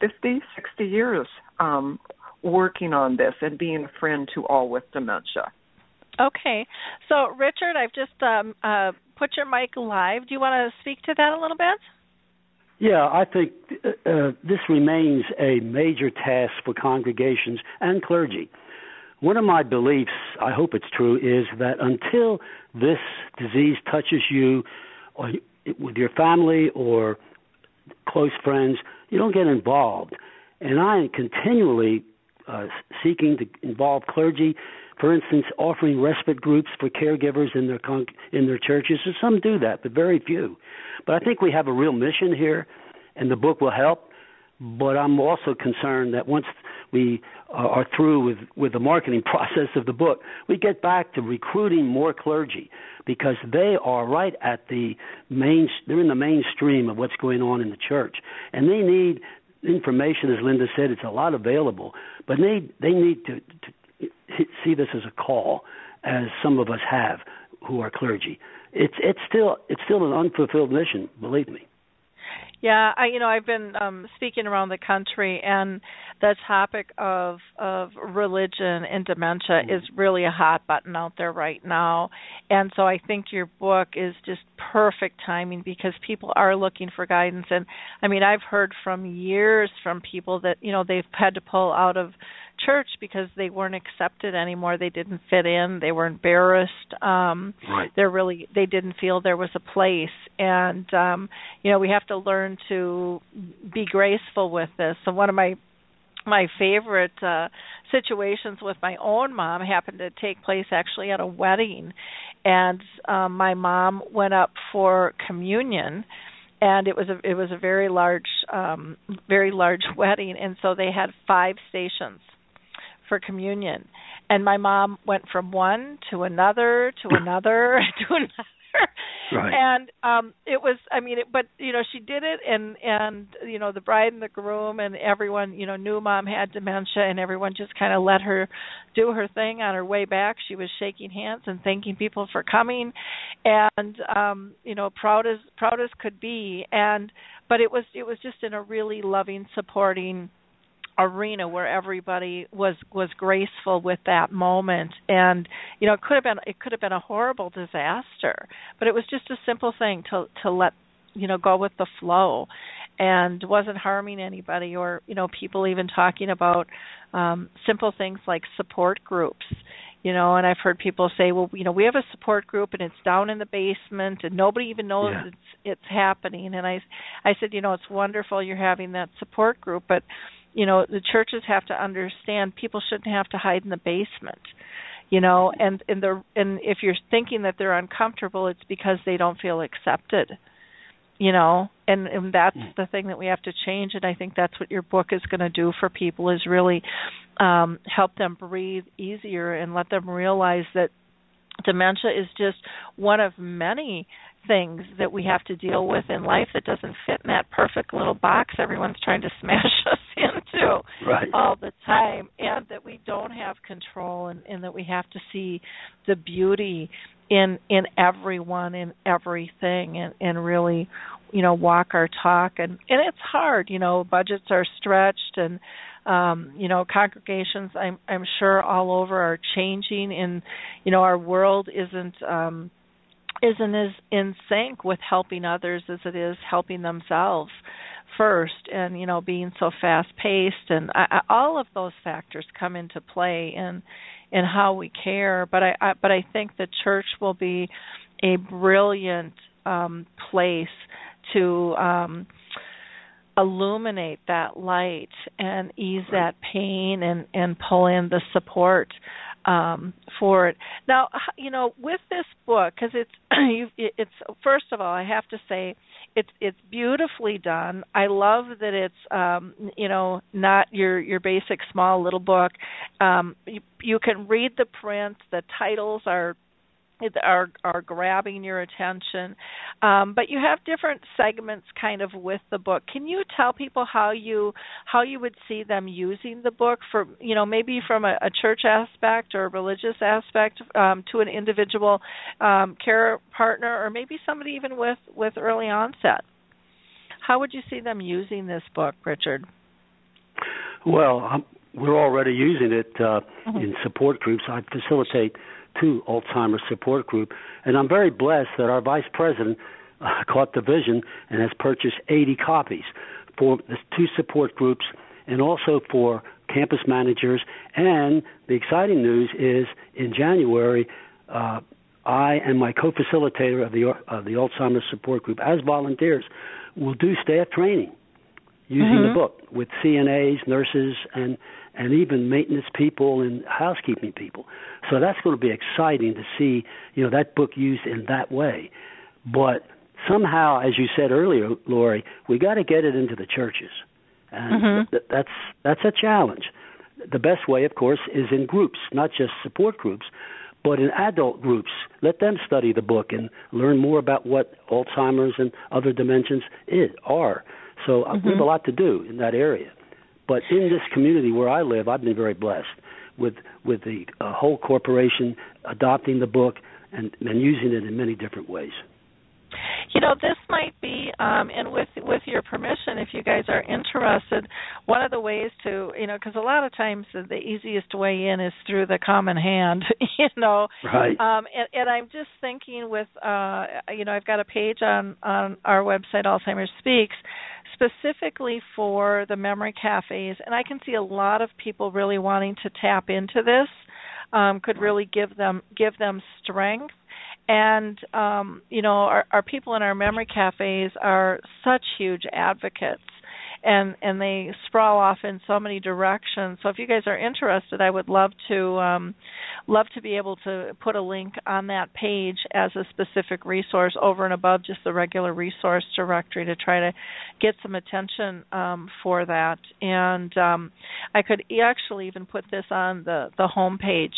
50, 60 years um, working on this and being a friend to all with dementia. Okay, so Richard, I've just um, uh, put your mic live. Do you want to speak to that a little bit? Yeah, I think uh, uh, this remains a major task for congregations and clergy. One of my beliefs, I hope it's true, is that until this disease touches you or with your family or close friends, you don't get involved. And I am continually uh, seeking to involve clergy. For instance, offering respite groups for caregivers in their con- in their churches. And some do that, but very few. But I think we have a real mission here, and the book will help. But I'm also concerned that once we are through with, with the marketing process of the book, we get back to recruiting more clergy because they are right at the main. They're in the mainstream of what's going on in the church, and they need information. As Lynda said, it's a lot available, but they they need to, to see this as a call, as some of us have who are clergy. It's it's still it's still an unfulfilled mission. Believe me. Yeah, I you know I've been um speaking around the country and the topic of of religion and dementia is really a hot button out there right now. And so I think your book is just perfect timing because people are looking for guidance. And I mean I've heard from years from people that you know they've had to pull out of church because they weren't accepted anymore. They didn't fit in. They were embarrassed. Um right. they're really they didn't feel there was a place and um you know we have to learn to be graceful with this. So one of my my favorite uh situations with my own mom happened to take place actually at a wedding. And um my mom went up for communion and it was a it was a very large um very large wedding. And so they had five stations for communion. And my mom went from one to another to another to another Right. and um it was i mean it, but you know she did it and and you know the bride and the groom and everyone you know knew mom had dementia and everyone just kind of let her do her thing on her way back she was shaking hands and thanking people for coming and um you know proud as proud as could be and but it was it was just in a really loving supporting arena where everybody was was graceful with that moment. And you know it could have been it could have been a horrible disaster but it was just a simple thing to to let you know go with the flow. And wasn't harming anybody or you know people even talking about um simple things like support groups. You know and i've heard people say well you know we have a support group and it's down in the basement and nobody even knows Yeah. it's it's happening. And i i said you know it's wonderful you're having that support group but you know the churches have to understand people shouldn't have to hide in the basement you know and and the and if you're thinking that they're uncomfortable it's because they don't feel accepted you know and and that's Mm. the thing that we have to change and i think that's what your book is going to do for people is really um help them breathe easier and let them realize that dementia is just one of many things that we have to deal with in life that doesn't fit in that perfect little box everyone's trying to smash us into Right. all the time and that we don't have control and, and that we have to see the beauty in in everyone in everything and and really you know walk our talk and and it's hard you know budgets are stretched and um you know congregations i'm i'm sure all over are changing and you know our world isn't um isn't as in sync with helping others as it is helping themselves first and you know being so fast paced and I, I, all of those factors come into play in in how we care. But I, I but I think the church will be a brilliant um place to um illuminate that light and ease that pain and and pull in the support um for it. Now you know with this book because it's you it's first of all i have to say it's it's beautifully done. I love that it's um you know not your your basic small little book. Um you, you can read the print. The titles are are are grabbing your attention um, but you have different segments kind of with the book can you tell people how you how you would see them using the book for you know maybe from a, a church aspect or a religious aspect um, to an individual um, care partner or maybe somebody even with with early onset how would you see them using this book richard Well, um, we're already using it uh, Mhm. in support groups. I facilitate two Alzheimer's support group, and I'm very blessed that our vice president uh, caught the vision and has purchased 80 copies for the two support groups and also for campus managers. And the exciting news is in January, uh, I and my co-facilitator of the of the Alzheimer's support group, as volunteers, will do staff training using Mhm. the book with CNAs, nurses, and and even maintenance people and housekeeping people. So that's going to be exciting to see, you know, that book used in that way. But somehow, as you said earlier, Lori, we got to get it into the churches, and Mhm. th- that's that's a challenge. The best way, of course, is in groups, not just support groups, but in adult groups. Let them study the book and learn more about what Alzheimer's and other dementias is, are. So uh, we have a Mhm. lot to do in that area. But in this community where I live, I've been very blessed with with the uh, whole corporation adopting the book and, and using it in many different ways. You know this might be um and with with your permission if you guys are interested one of the ways to you know because a lot of times the, the easiest way in is through the common hand you know Right. um and, and i'm just thinking with uh you know i've got a page on on our website alzheimer's speaks specifically for the memory cafes and i can see a lot of people really wanting to tap into this um could really give them give them strength and um you know our our people in our memory cafes are such huge advocates and and they sprawl off in so many directions. So if you guys are interested i would love to um love to be able to put a link on that page as a specific resource over and above just the regular resource directory to try to get some attention um for that. And um i could actually even put this on the the home page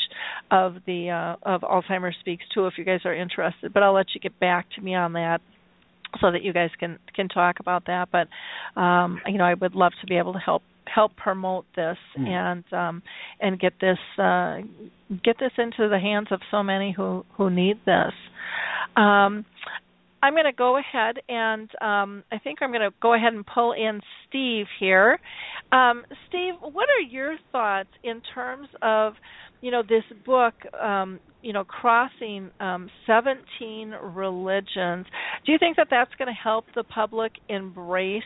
of the uh of alzheimer's speaks too if you guys are interested but i'll let you get back to me on that so that you guys can can talk about that but um you know i would love to be able to help help promote this Mm. and um and get this uh get this into the hands of so many who who need this um I'm going to go ahead and um, I think I'm going to go ahead and pull in Steve here. Um, Steve, what are your thoughts in terms of, you know, this book, um, you know, crossing um, 17 religions? Do you think that that's going to help the public embrace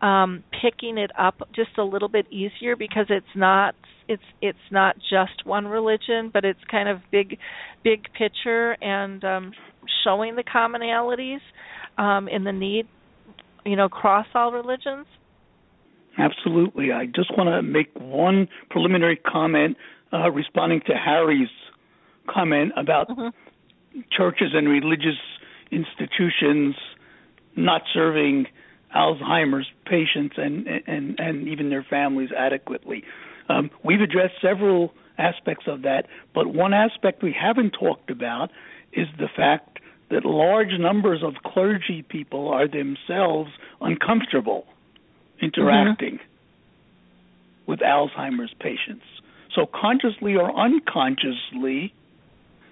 um, picking it up just a little bit easier because it's not it's it's not just one religion, but it's kind of big big picture and um, showing the commonalities um, in the need, you know, cross all religions. Absolutely. I just want to make one preliminary comment uh, responding to Harry's comment about Mhm. churches and religious institutions not serving Alzheimer's patients and and and even their families adequately. Um, we've addressed several aspects of that, but one aspect we haven't talked about is the fact that large numbers of clergy people are themselves uncomfortable interacting mm-hmm. with Alzheimer's patients. So, consciously or unconsciously,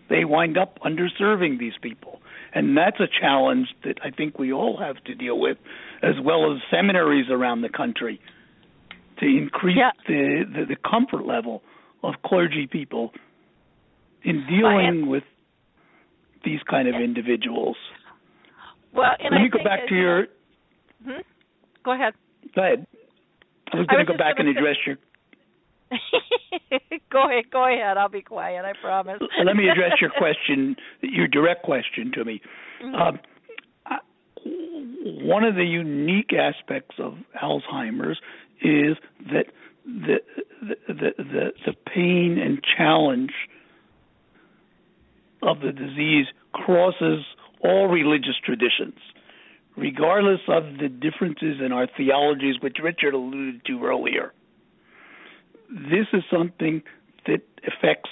they wind up underserving these people. And that's a challenge that I think we all have to deal with, as well as seminaries around the country, to increase yeah. the, the, the comfort level of clergy people in dealing with these kind of individuals. Well, let me go back to your. Hmm? Go ahead. Go ahead. I was going to go back and address your. go ahead. Go ahead. I'll be quiet. I promise. let me address your question, your direct question to me. Mm-hmm. Um, I, one of the unique aspects of Alzheimer's is that the the the the, the pain and challenge of the disease crosses all religious traditions, regardless of the differences in our theologies, which Richard alluded to earlier. This is something that affects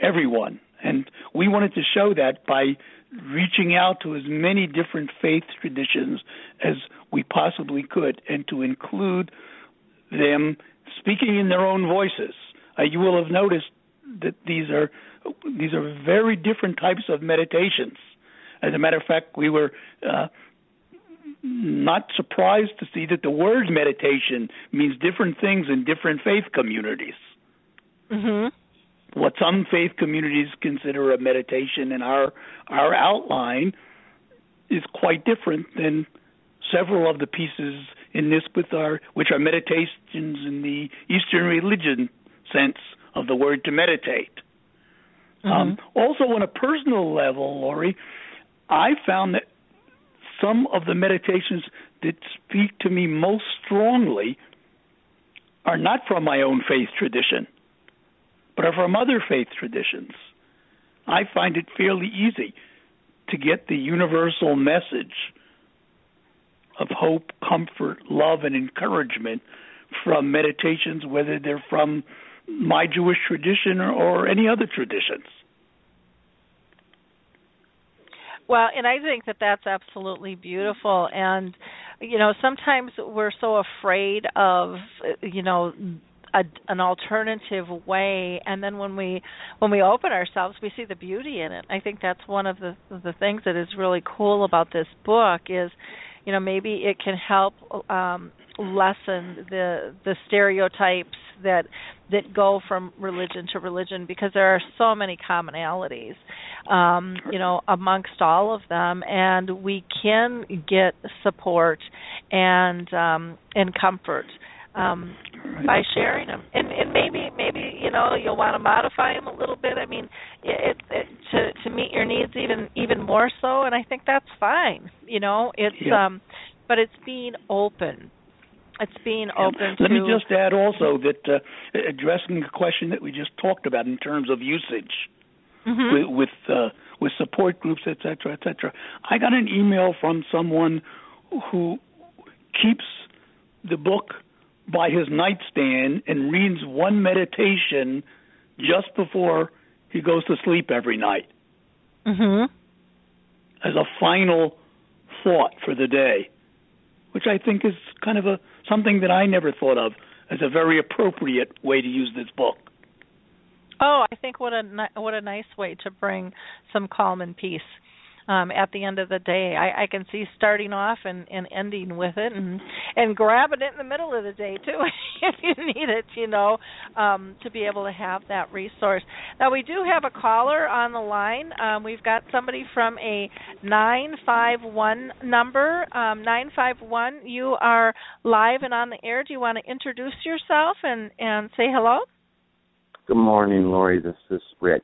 everyone. And we wanted to show that by reaching out to as many different faith traditions as we possibly could and to include them speaking in their own voices. Uh, you will have noticed that these are these are very different types of meditations. As a matter of fact, we were uh, not surprised to see that the word meditation means different things in different faith communities. Mm-hmm. What some faith communities consider a meditation in our our outline is quite different than several of the pieces in this with our which are meditations in the Eastern religion sense of the word to meditate. Mm-hmm. Um, also, on a personal level, Lori, I found that some of the meditations that speak to me most strongly are not from my own faith tradition, but are from other faith traditions. I find it fairly easy to get the universal message of hope, comfort, love, and encouragement from meditations, whether they're from my Jewish tradition or, or any other traditions. Well, and I think that that's absolutely beautiful. And, you know, sometimes we're so afraid of, you know, a, an alternative way and then when we when we open ourselves we see the beauty in it i think that's one of the the things that is really cool about this book is you know maybe it can help um lessen the the stereotypes that that go from religion to religion because there are so many commonalities um you know amongst all of them and we can get support and um and comfort um by sharing them and and maybe maybe you know you'll want to modify them a little bit i mean it, it to to meet your needs even even more so and i think that's fine you know it's yeah. um but it's being open it's being open Let to me just add also that uh, addressing the question that we just talked about in terms of usage mm-hmm. with with, uh, with support groups, et cetera, et cetera. I got an email from someone who keeps the book by his nightstand and reads one meditation just before he goes to sleep every night. Mhm as a final thought for the day which I think is kind of a something that I never thought of as a very appropriate way to use this book. Oh, I think what a what a nice way to bring some calm and peace um, at the end of the day. I, I can see starting off and, and ending with it, and and grabbing it in the middle of the day too, if you need it, you know, um, to be able to have that resource. Now we do have a caller on the line. Um, we've got somebody from a nine five one number. Um, nine five one. You are live and on the air. Do you want to introduce yourself and and say hello? Good morning, Lori. This is Rich,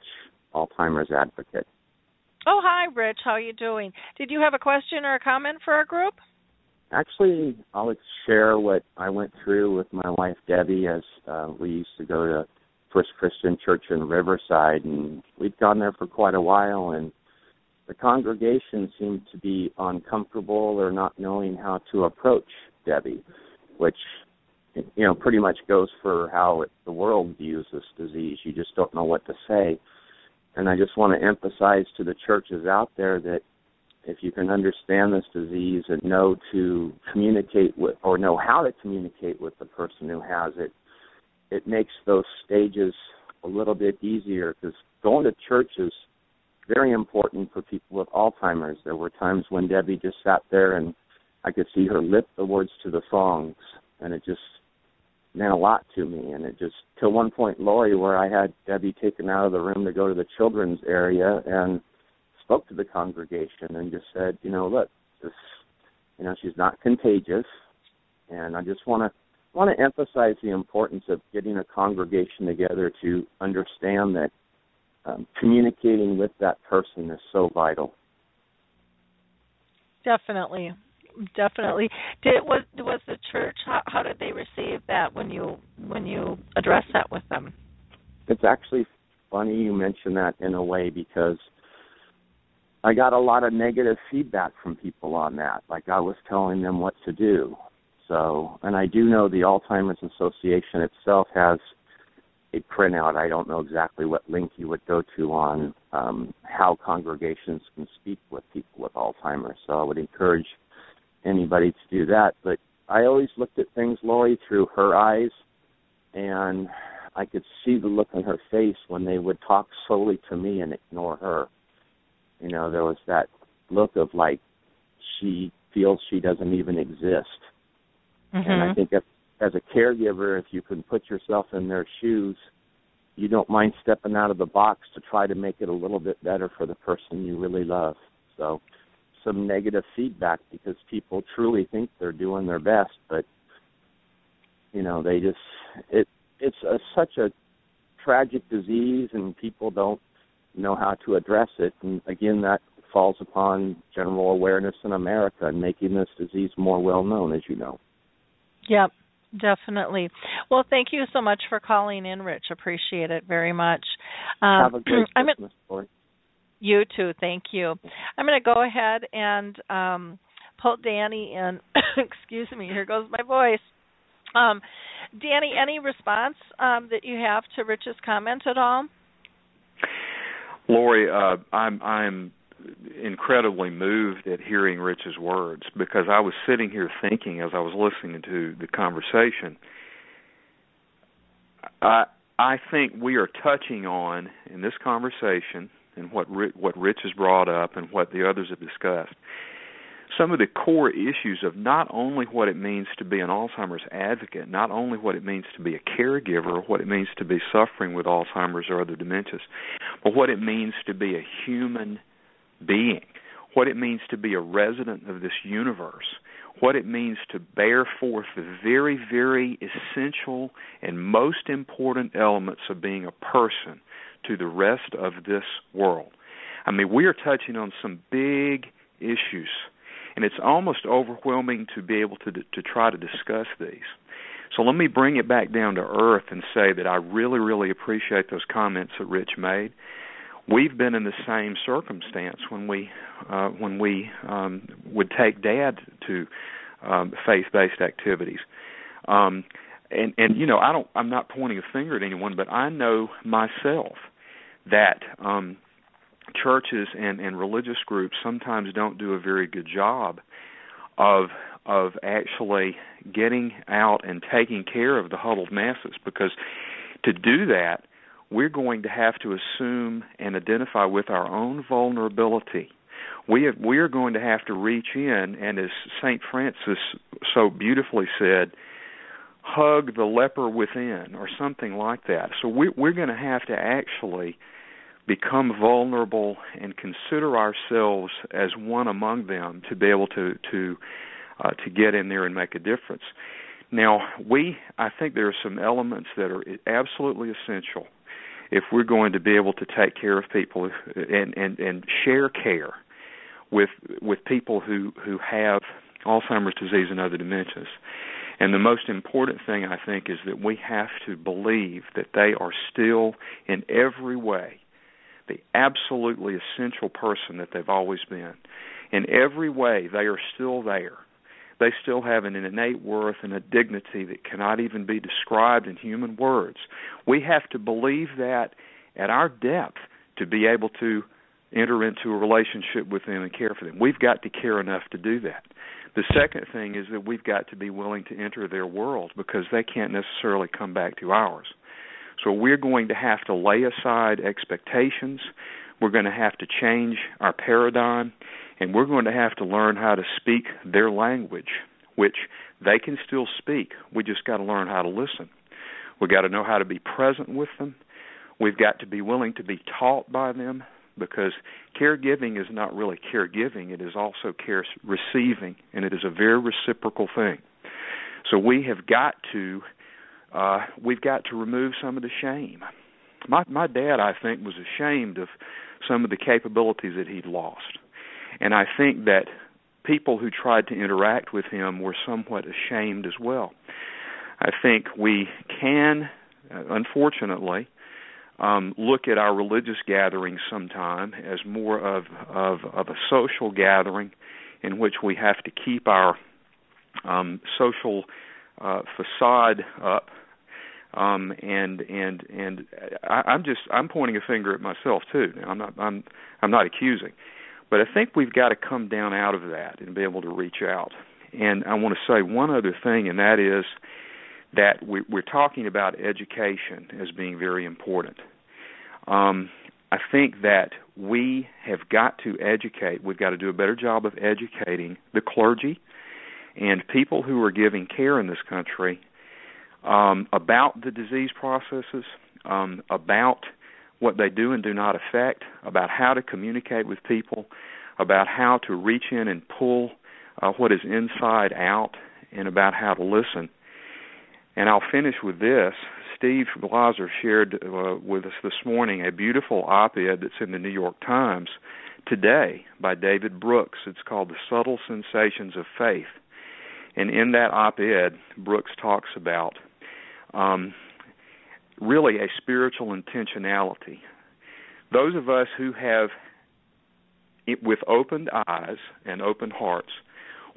Alzheimer's advocate. Oh, hi, Rich. How are you doing? Did you have a question or a comment for our group? Actually, I'll share what I went through with my wife Debbie as uh, we used to go to First Christian Church in Riverside, and we'd gone there for quite a while. And the congregation seemed to be uncomfortable or not knowing how to approach Debbie, which you know pretty much goes for how it, the world views this disease. You just don't know what to say. And I just want to emphasize to the churches out there that if you can understand this disease and know to communicate with or know how to communicate with the person who has it, it makes those stages a little bit easier because going to church is very important for people with Alzheimer's. There were times when Debbie just sat there and I could see her lip the words to the songs, and it just meant a lot to me. And it just to one point, Lori, where I had Debbie taken out of the room to go to the children's area and spoke to the congregation and just said, you know, look, this, you know, she's not contagious, and I just want to want to emphasize the importance of getting a congregation together to understand that um, communicating with that person is so vital. Definitely, definitely. Did was was the church? How, how did they receive that when you when you addressed that with them? It's actually funny you mention that in a way because I got a lot of negative feedback from people on that. Like I was telling them what to do. So, and I do know the Alzheimer's Association itself has a printout. I don't know exactly what link you would go to on um, how congregations can speak with people with Alzheimer's. So I would encourage anybody to do that. But I always looked at things, Lori, through her eyes, and I could see the look on her face when they would talk solely to me and ignore her. You know, there was that look of like she feels she doesn't even exist. Mm-hmm. And I think if as a caregiver, if you can put yourself in their shoes, you don't mind stepping out of the box to try to make it a little bit better for the person you really love. So, some negative feedback because people truly think they're doing their best, but you know they just it it's a, such a tragic disease, and people don't know how to address it. And again, that falls upon general awareness in America and making this disease more well known, as you know. Yep, definitely. Well, thank you so much for calling in, Rich. Appreciate it very much. Um, Have a great I'm Christmas, Lori. You too. Thank you. I'm going to go ahead and um, pull Danny in. Excuse me. Here goes my voice. Um, Danny, any response um, that you have to Rich's comment at all? Lori, uh, I'm I'm incredibly moved at hearing Rich's words because I was sitting here thinking as I was listening to the conversation. I I think we are touching on in this conversation and what what Rich has brought up and what the others have discussed. Some of the core issues of not only what it means to be an Alzheimer's advocate, not only what it means to be a caregiver, what it means to be suffering with Alzheimer's or other dementias, but what it means to be a human being, what it means to be a resident of this universe, what it means to bear forth the very, very essential and most important elements of being a person to the rest of this world. I mean, we are touching on some big issues and it's almost overwhelming to be able to to try to discuss these. So let me bring it back down to earth and say that I really, really appreciate those comments that Rich made. We've been in the same circumstance when we uh, when we um, would take Dad to um, faith-based activities. Um, and and you know I don't I'm not pointing a finger at anyone, but I know myself that um, churches and, and religious groups sometimes don't do a very good job of of actually getting out and taking care of the huddled masses because to do that we're going to have to assume and identify with our own vulnerability we have, we are going to have to reach in and as St. Francis so beautifully said hug the leper within or something like that so we we're going to have to actually become vulnerable and consider ourselves as one among them to be able to to uh, to get in there and make a difference. Now, we I think there are some elements that are absolutely essential if we're going to be able to take care of people and and and share care with with people who who have Alzheimer's disease and other dementias. And the most important thing I think is that we have to believe that they are still in every way the absolutely essential person that they've always been. In every way, they are still there. They still have an innate worth and a dignity that cannot even be described in human words. We have to believe that at our depth to be able to enter into a relationship with them and care for them. We've got to care enough to do that. The second thing is that we've got to be willing to enter their world because they can't necessarily come back to ours. So we're going to have to lay aside expectations. We're going to have to change our paradigm, and we're going to have to learn how to speak their language, which they can still speak. We just got to learn how to listen. We've got to know how to be present with them. We've got to be willing to be taught by them because caregiving is not really caregiving, it is also care receiving, and it is a very reciprocal thing. So we have got to uh, we've got to remove some of the shame. My my dad, I think, was ashamed of some of the capabilities that he'd lost, and I think that people who tried to interact with him were somewhat ashamed as well. I think we can, uh, unfortunately, um, look at our religious gatherings sometime as more of, of of a social gathering in which we have to keep our um, social uh, facade up. Um, and and and I, I'm just I'm pointing a finger at myself too. Now, I'm not I'm I'm not accusing, but I think we've got to come down out of that and be able to reach out. And I want to say one other thing, and that is that we, we're talking about education as being very important. Um, I think that we have got to educate. We've got to do a better job of educating the clergy and people who are giving care in this country um, about the disease processes, um, about what they do and do not affect, about how to communicate with people, about how to reach in and pull uh, what is inside out, and about how to listen. And I'll finish with this. Steve Glazer shared uh, with us this morning a beautiful op-ed that's in the New York Times today by David Brooks. It's called The Subtle Sensations of Faith. And in that op-ed, Brooks talks about um, really a spiritual intentionality. Those of us who have, with opened eyes and open hearts,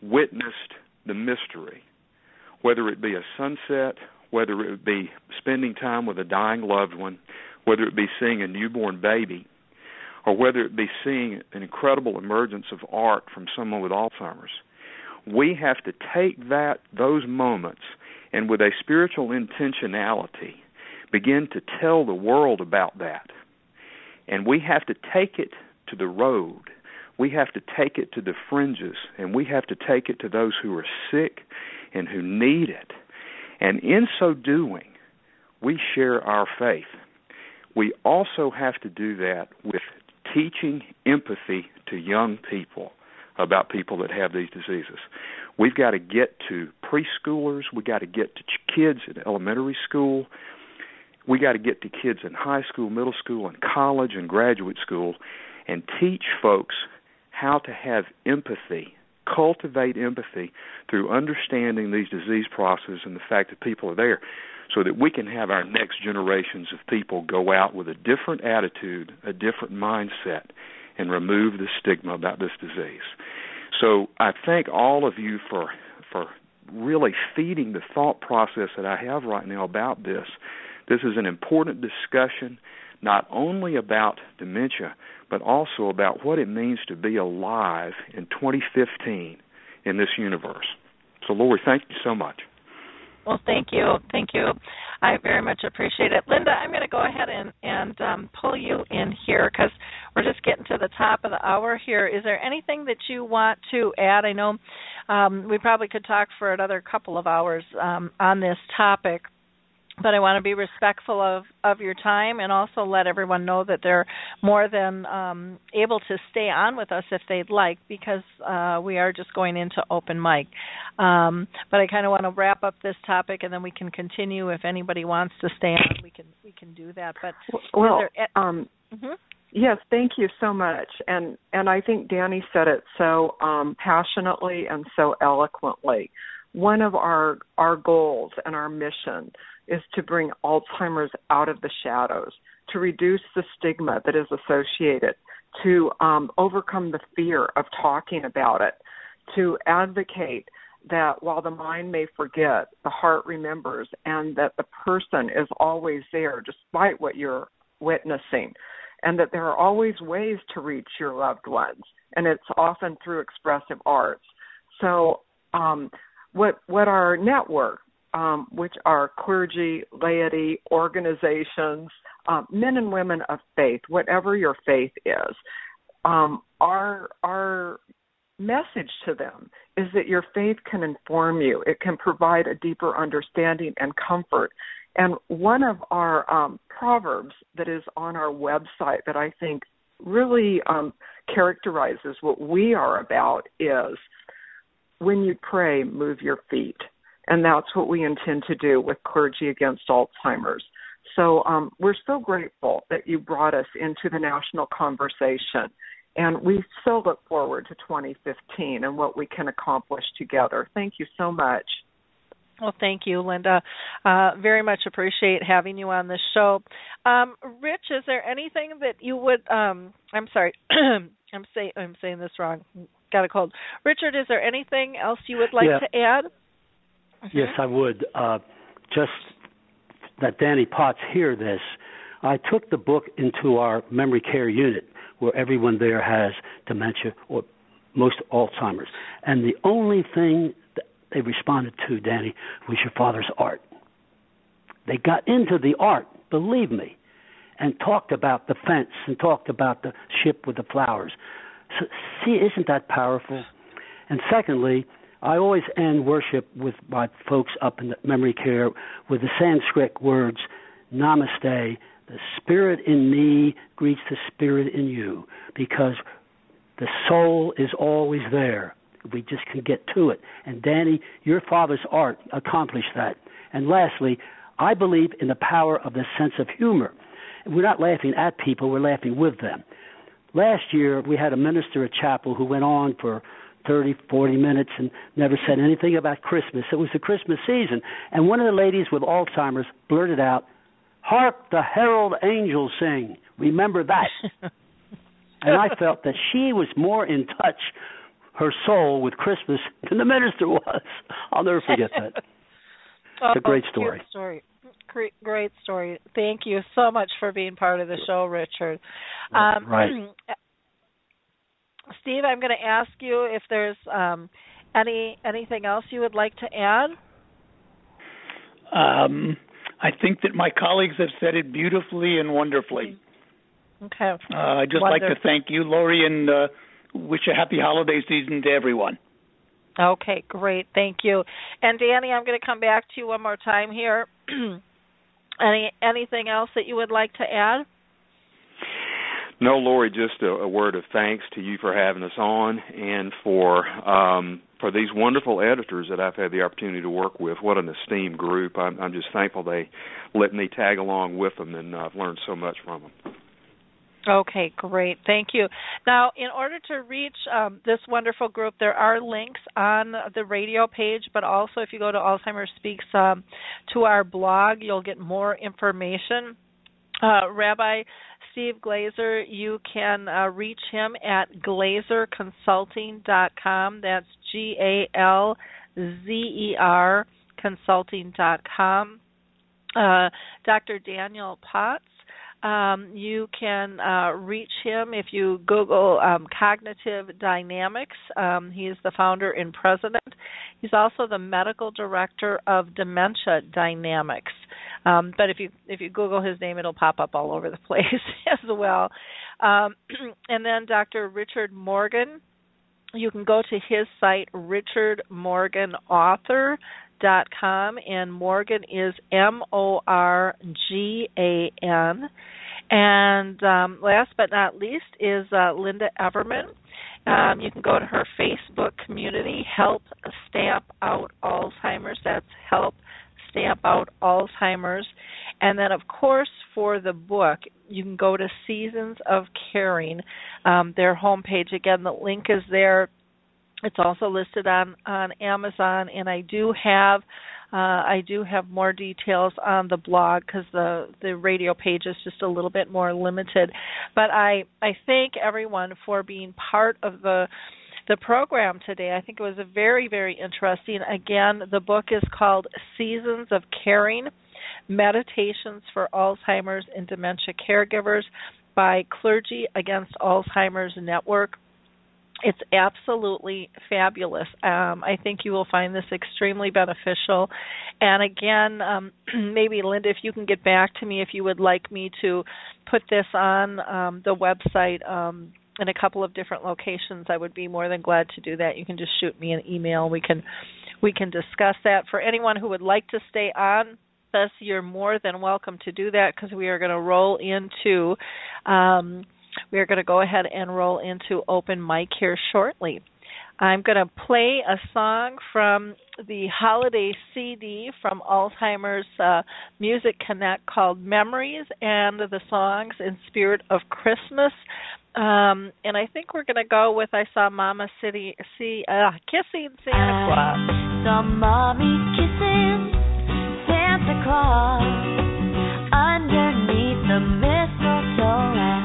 witnessed the mystery, whether it be a sunset whether it be spending time with a dying loved one, whether it be seeing a newborn baby, or whether it be seeing an incredible emergence of art from someone with Alzheimer's. We have to take that those moments and with a spiritual intentionality begin to tell the world about that. And we have to take it to the road. We have to take it to the fringes and we have to take it to those who are sick and who need it and in so doing, we share our faith. We also have to do that with teaching empathy to young people about people that have these diseases. We've got to get to preschoolers, we've got to get to kids in elementary school, we got to get to kids in high school, middle school, and college and graduate school and teach folks how to have empathy cultivate empathy through understanding these disease processes and the fact that people are there so that we can have our next generations of people go out with a different attitude, a different mindset, and remove the stigma about this disease. So I thank all of you for for really feeding the thought process that I have right now about this. This is an important discussion not only about dementia, but also about what it means to be alive in 2015 in this universe. So, Lori, thank you so much. Well, thank you, thank you. I very much appreciate it, Lynda. I'm going to go ahead and and um, pull you in here because we're just getting to the top of the hour here. Is there anything that you want to add? I know um, we probably could talk for another couple of hours um, on this topic, but I want to be respectful of of your time and also let everyone know that they're more than um, able to stay on with us if they'd like because uh, we are just going into open mic. Um, but I kind of want to wrap up this topic and then we can continue if anybody wants to stay on. We can we can do that. But well, there, um, mm-hmm. Yes, thank you so much. And and I think Danny said it so um, passionately and so eloquently. One of our our goals and our mission is to bring Alzheimer's out of the shadows, to reduce the stigma that is associated, to um, overcome the fear of talking about it, to advocate that while the mind may forget, the heart remembers, and that the person is always there despite what you're witnessing, and that there are always ways to reach your loved ones, and it's often through expressive arts. So, um, what what our network, um, which are clergy, laity, organizations, um, men and women of faith, whatever your faith is, um, our our message to them is that your faith can inform you. It can provide a deeper understanding and comfort. And one of our um, proverbs that is on our website that I think really um, characterizes what we are about is when you pray, move your feet. And that's what we intend to do with Clergy Against Alzheimer's. So um, we're so grateful that you brought us into the national conversation and we so look forward to 2015 and what we can accomplish together. Thank you so much. Well, thank you, Lynda. Uh, very much appreciate having you on the show. Um, Rich, is there anything that you would? Um, I'm sorry, I'm saying I'm saying this wrong. Got a cold. Richard, is there anything else you would like yeah. to add? Yes, I would. Uh, just that Danny Potts hear this. I took the book into our memory care unit where everyone there has dementia or most Alzheimer's. And the only thing that they responded to, Danny, was your father's art. They got into the art, believe me, and talked about the fence and talked about the ship with the flowers. So, see, isn't that powerful? And secondly, I always end worship with my folks up in the memory care with the Sanskrit words Namaste, the spirit in me greets the spirit in you because the soul is always there. We just can get to it. And Danny, your father's art accomplished that. And lastly, I believe in the power of the sense of humor. We're not laughing at people, we're laughing with them. Last year, we had a minister at chapel who went on for 30, 40 minutes and never said anything about Christmas. It was the Christmas season. And one of the ladies with Alzheimer's blurted out, Hark the herald angels sing. Remember that. and I felt that she was more in touch, her soul, with Christmas than the minister was. I'll never forget that. It's a great oh, story. story. Great, great story. Thank you so much for being part of the show, Richard. Um, right. Steve, I'm going to ask you if there's um, any anything else you would like to add. Um, I think that my colleagues have said it beautifully and wonderfully. Okay. Uh, I'd just Wonderful. like to thank you, Lori, and uh, wish a happy holiday season to everyone. Okay, great. Thank you. And Danny, I'm going to come back to you one more time here. Any anything else that you would like to add? No, Lori, just a, a word of thanks to you for having us on and for um, for these wonderful editors that I've had the opportunity to work with. What an esteemed group! I'm, I'm just thankful they let me tag along with them, and I've learned so much from them. Okay, great. Thank you. Now, in order to reach um, this wonderful group, there are links on the radio page, but also if you go to Alzheimer's Speaks um, to our blog, you'll get more information. Uh, Rabbi Steve Glazer, you can uh, reach him at glazerconsulting.com. That's G A L Z E R consulting.com. Uh, Dr. Daniel Potts, um, you can uh, reach him if you Google um, cognitive dynamics. Um, he's the founder and president. He's also the medical director of Dementia Dynamics. Um, but if you if you Google his name, it'll pop up all over the place as well. Um, and then Dr. Richard Morgan. You can go to his site, richardmorganauthor.com, and Morgan is M O R G A N. And um, last but not least is uh, Lynda Everman. Um, you can go to her Facebook community, Help Stamp Out Alzheimer's. That's Help Stamp Out Alzheimer's. And then, of course, for the book, you can go to Seasons of Caring, um, their homepage. Again, the link is there. It's also listed on on Amazon, and I do have Uh, I do have more details on the blog because the the radio page is just a little bit more limited. But I I thank everyone for being part of the the program today. I think it was a very very interesting. Again, the book is called Seasons of Caring: Meditations for Alzheimer's and Dementia Caregivers by Clergy Against Alzheimer's Network it's absolutely fabulous. Um, I think you will find this extremely beneficial. And again, um, maybe Lynda, if you can get back to me if you would like me to put this on um, the website um, in a couple of different locations, I would be more than glad to do that. You can just shoot me an email. We can we can discuss that. For anyone who would like to stay on us, you're more than welcome to do that because we are going to roll into. Um, we are going to go ahead and roll into open mic here shortly. I'm going to play a song from the holiday CD from Alzheimer's uh, Music Connect called Memories and the songs in spirit of Christmas. Um, and I think we're going to go with I Saw Mama City see, uh, Kissing Santa Claus. I saw mommy kissing Santa Claus underneath the mistletoe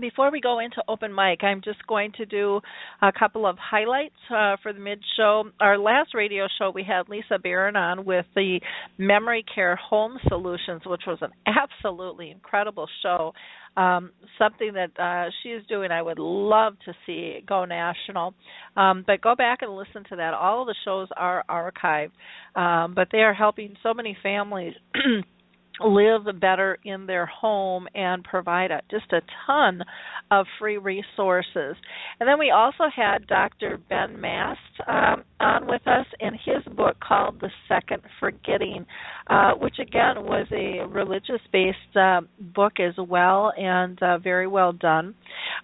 before we go into open mic, I'm just going to do a couple of highlights uh, for the mid show. Our last radio show, we had Lisa Barron on with the Memory Care Home Solutions, which was an absolutely incredible show. Um, something that uh, she is doing, I would love to see go national. Um, but go back and listen to that. All of the shows are archived, um, but they are helping so many families. live better in their home and provide a, just a ton of free resources. And then we also had Dr. Ben Mast um, on with us in his book called The Second Forgetting, uh, which again was a religious based uh, book as well and uh, very well done.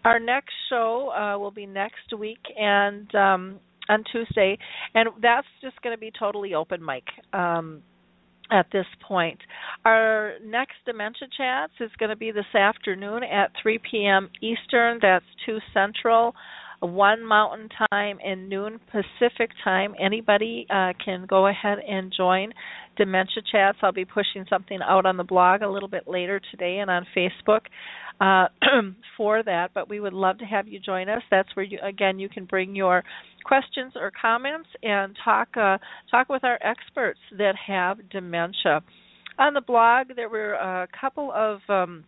Our next show uh, will be next week and um, on Tuesday, and that's just going to be totally open mic. Um, at this point. Our next Dementia Chats is going to be this afternoon at 3 p.m. Eastern. That's 2 Central, 1 Mountain Time, and noon Pacific Time. Anybody uh, can go ahead and join Dementia Chats. I'll be pushing something out on the blog a little bit later today and on Facebook. Uh, for that, but we would love to have you join us. That's where you again you can bring your questions or comments and talk uh, talk with our experts that have dementia. On the blog, there were a couple of um,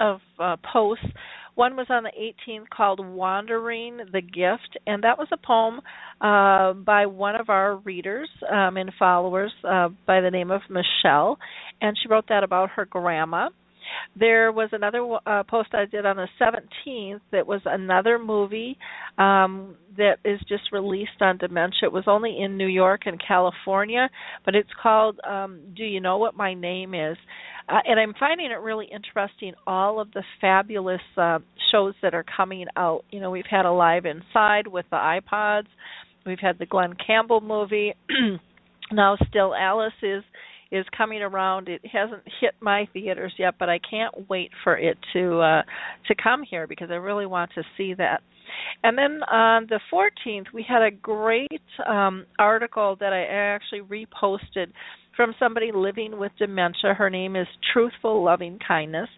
of uh, posts. One was on the 18th called "Wandering the Gift," and that was a poem uh, by one of our readers um, and followers uh, by the name of Michelle, and she wrote that about her grandma. There was another uh, post I did on the 17th that was another movie um, that is just released on dementia. It was only in New York and California, but it's called um, Do You Know What My Name Is? Uh, and I'm finding it really interesting all of the fabulous uh, shows that are coming out. You know, we've had Alive Inside with the iPods, we've had the Glen Campbell movie. now, Still Alice is is coming around. It hasn't hit my theaters yet, but I can't wait for it to uh to come here because I really want to see that. And then on the 14th, we had a great um article that I actually reposted from somebody living with dementia. Her name is Truthful Loving Kindness,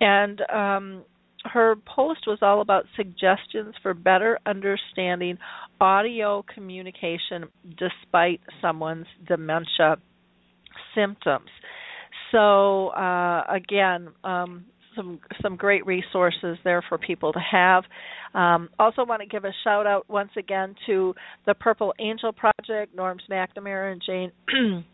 and um her post was all about suggestions for better understanding audio communication despite someone's dementia symptoms. So uh, again, um, some some great resources there for people to have. Um, also, want to give a shout out once again to the Purple Angel Project. Norrms McNamara and Jane.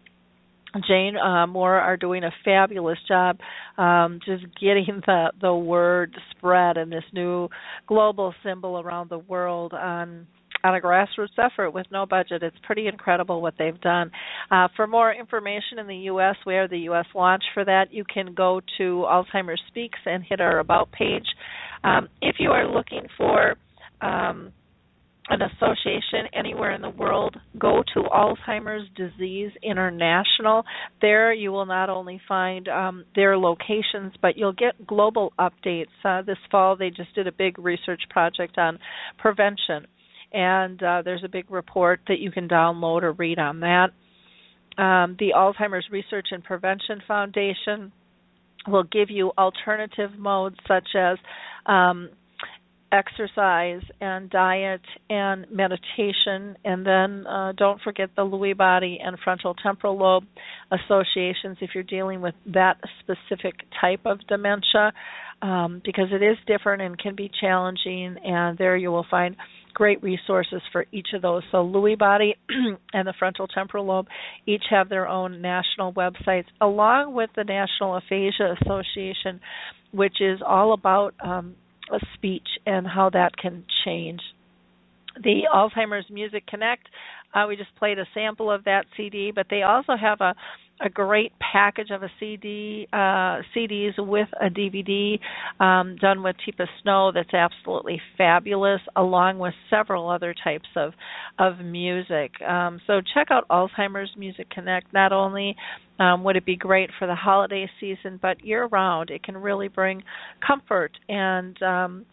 Jane uh, Moore are doing a fabulous job um, just getting the the word spread and this new global symbol around the world on on a grassroots effort with no budget. It's pretty incredible what they've done. Uh, for more information in the U.S., where the U.S. launch for that, you can go to Alzheimer's Speaks and hit our About page. Um, if you are looking for um, an association anywhere in the world, go to Alzheimer's Disease International. There you will not only find um, their locations, but you'll get global updates. Uh, this fall, they just did a big research project on prevention, and uh, there's a big report that you can download or read on that. Um, the Alzheimer's Research and Prevention Foundation will give you alternative modes such as um, exercise and diet and meditation and then uh, don't forget the Lewy body and frontal temporal lobe associations if you're dealing with that specific type of dementia um, because it is different and can be challenging and there you will find great resources for each of those so Lewy body and the frontal temporal lobe each have their own national websites along with the national aphasia association which is all about um, speech and how that can change. The Alzheimer's Music Connect, uh, we just played a sample of that CD, but they also have a a great package of a CD uh, CDs with a DVD um, done with Teepa Snow that's absolutely fabulous, along with several other types of of music. Um, so check out Alzheimer's Music Connect. Not only um, would it be great for the holiday season, but year round, it can really bring comfort and um,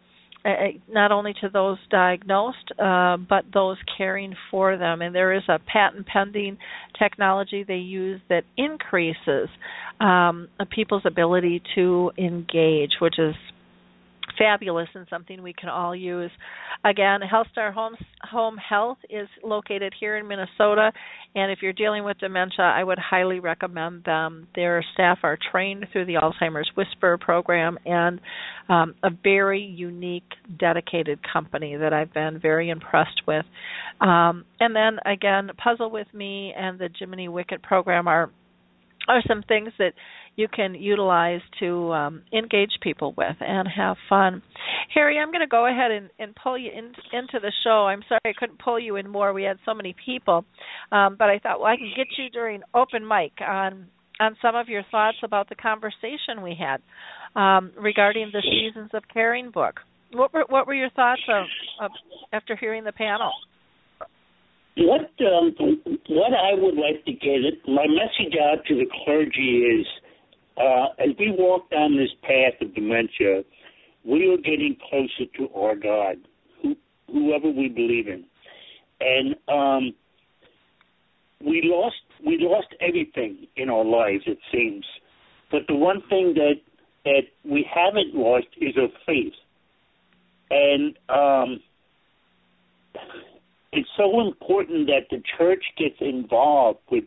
not only to those diagnosed, uh, but those caring for them. And there is a patent pending technology they use that increases um, people's ability to engage, which is fabulous and something we can all use. Again, HealthStar Home, Home Health is located here in Minnesota, and if you're dealing with dementia, I would highly recommend them. Their staff are trained through the Alzheimer's Whisper program and um, a very unique, dedicated company that I've been very impressed with. Um, and then again, Puzzle with Me and the Jiminy Wicket program are are some things that you can utilize to um, engage people with and have fun. Harry, I'm going to go ahead and, and pull you in, into the show. I'm sorry I couldn't pull you in more. We had so many people, um, but I thought, well, I can get you during open mic on on some of your thoughts about the conversation we had um, regarding the Seasons of Caring book. What were what were your thoughts of, of after hearing the panel? What um, what I would like to get it, my message out to the clergy is uh, as we walk down this path of dementia, we are getting closer to our God, who, whoever we believe in, and um, we lost we lost everything in our lives. It seems, but the one thing that that we haven't lost is our faith, and um, so important that the church gets involved with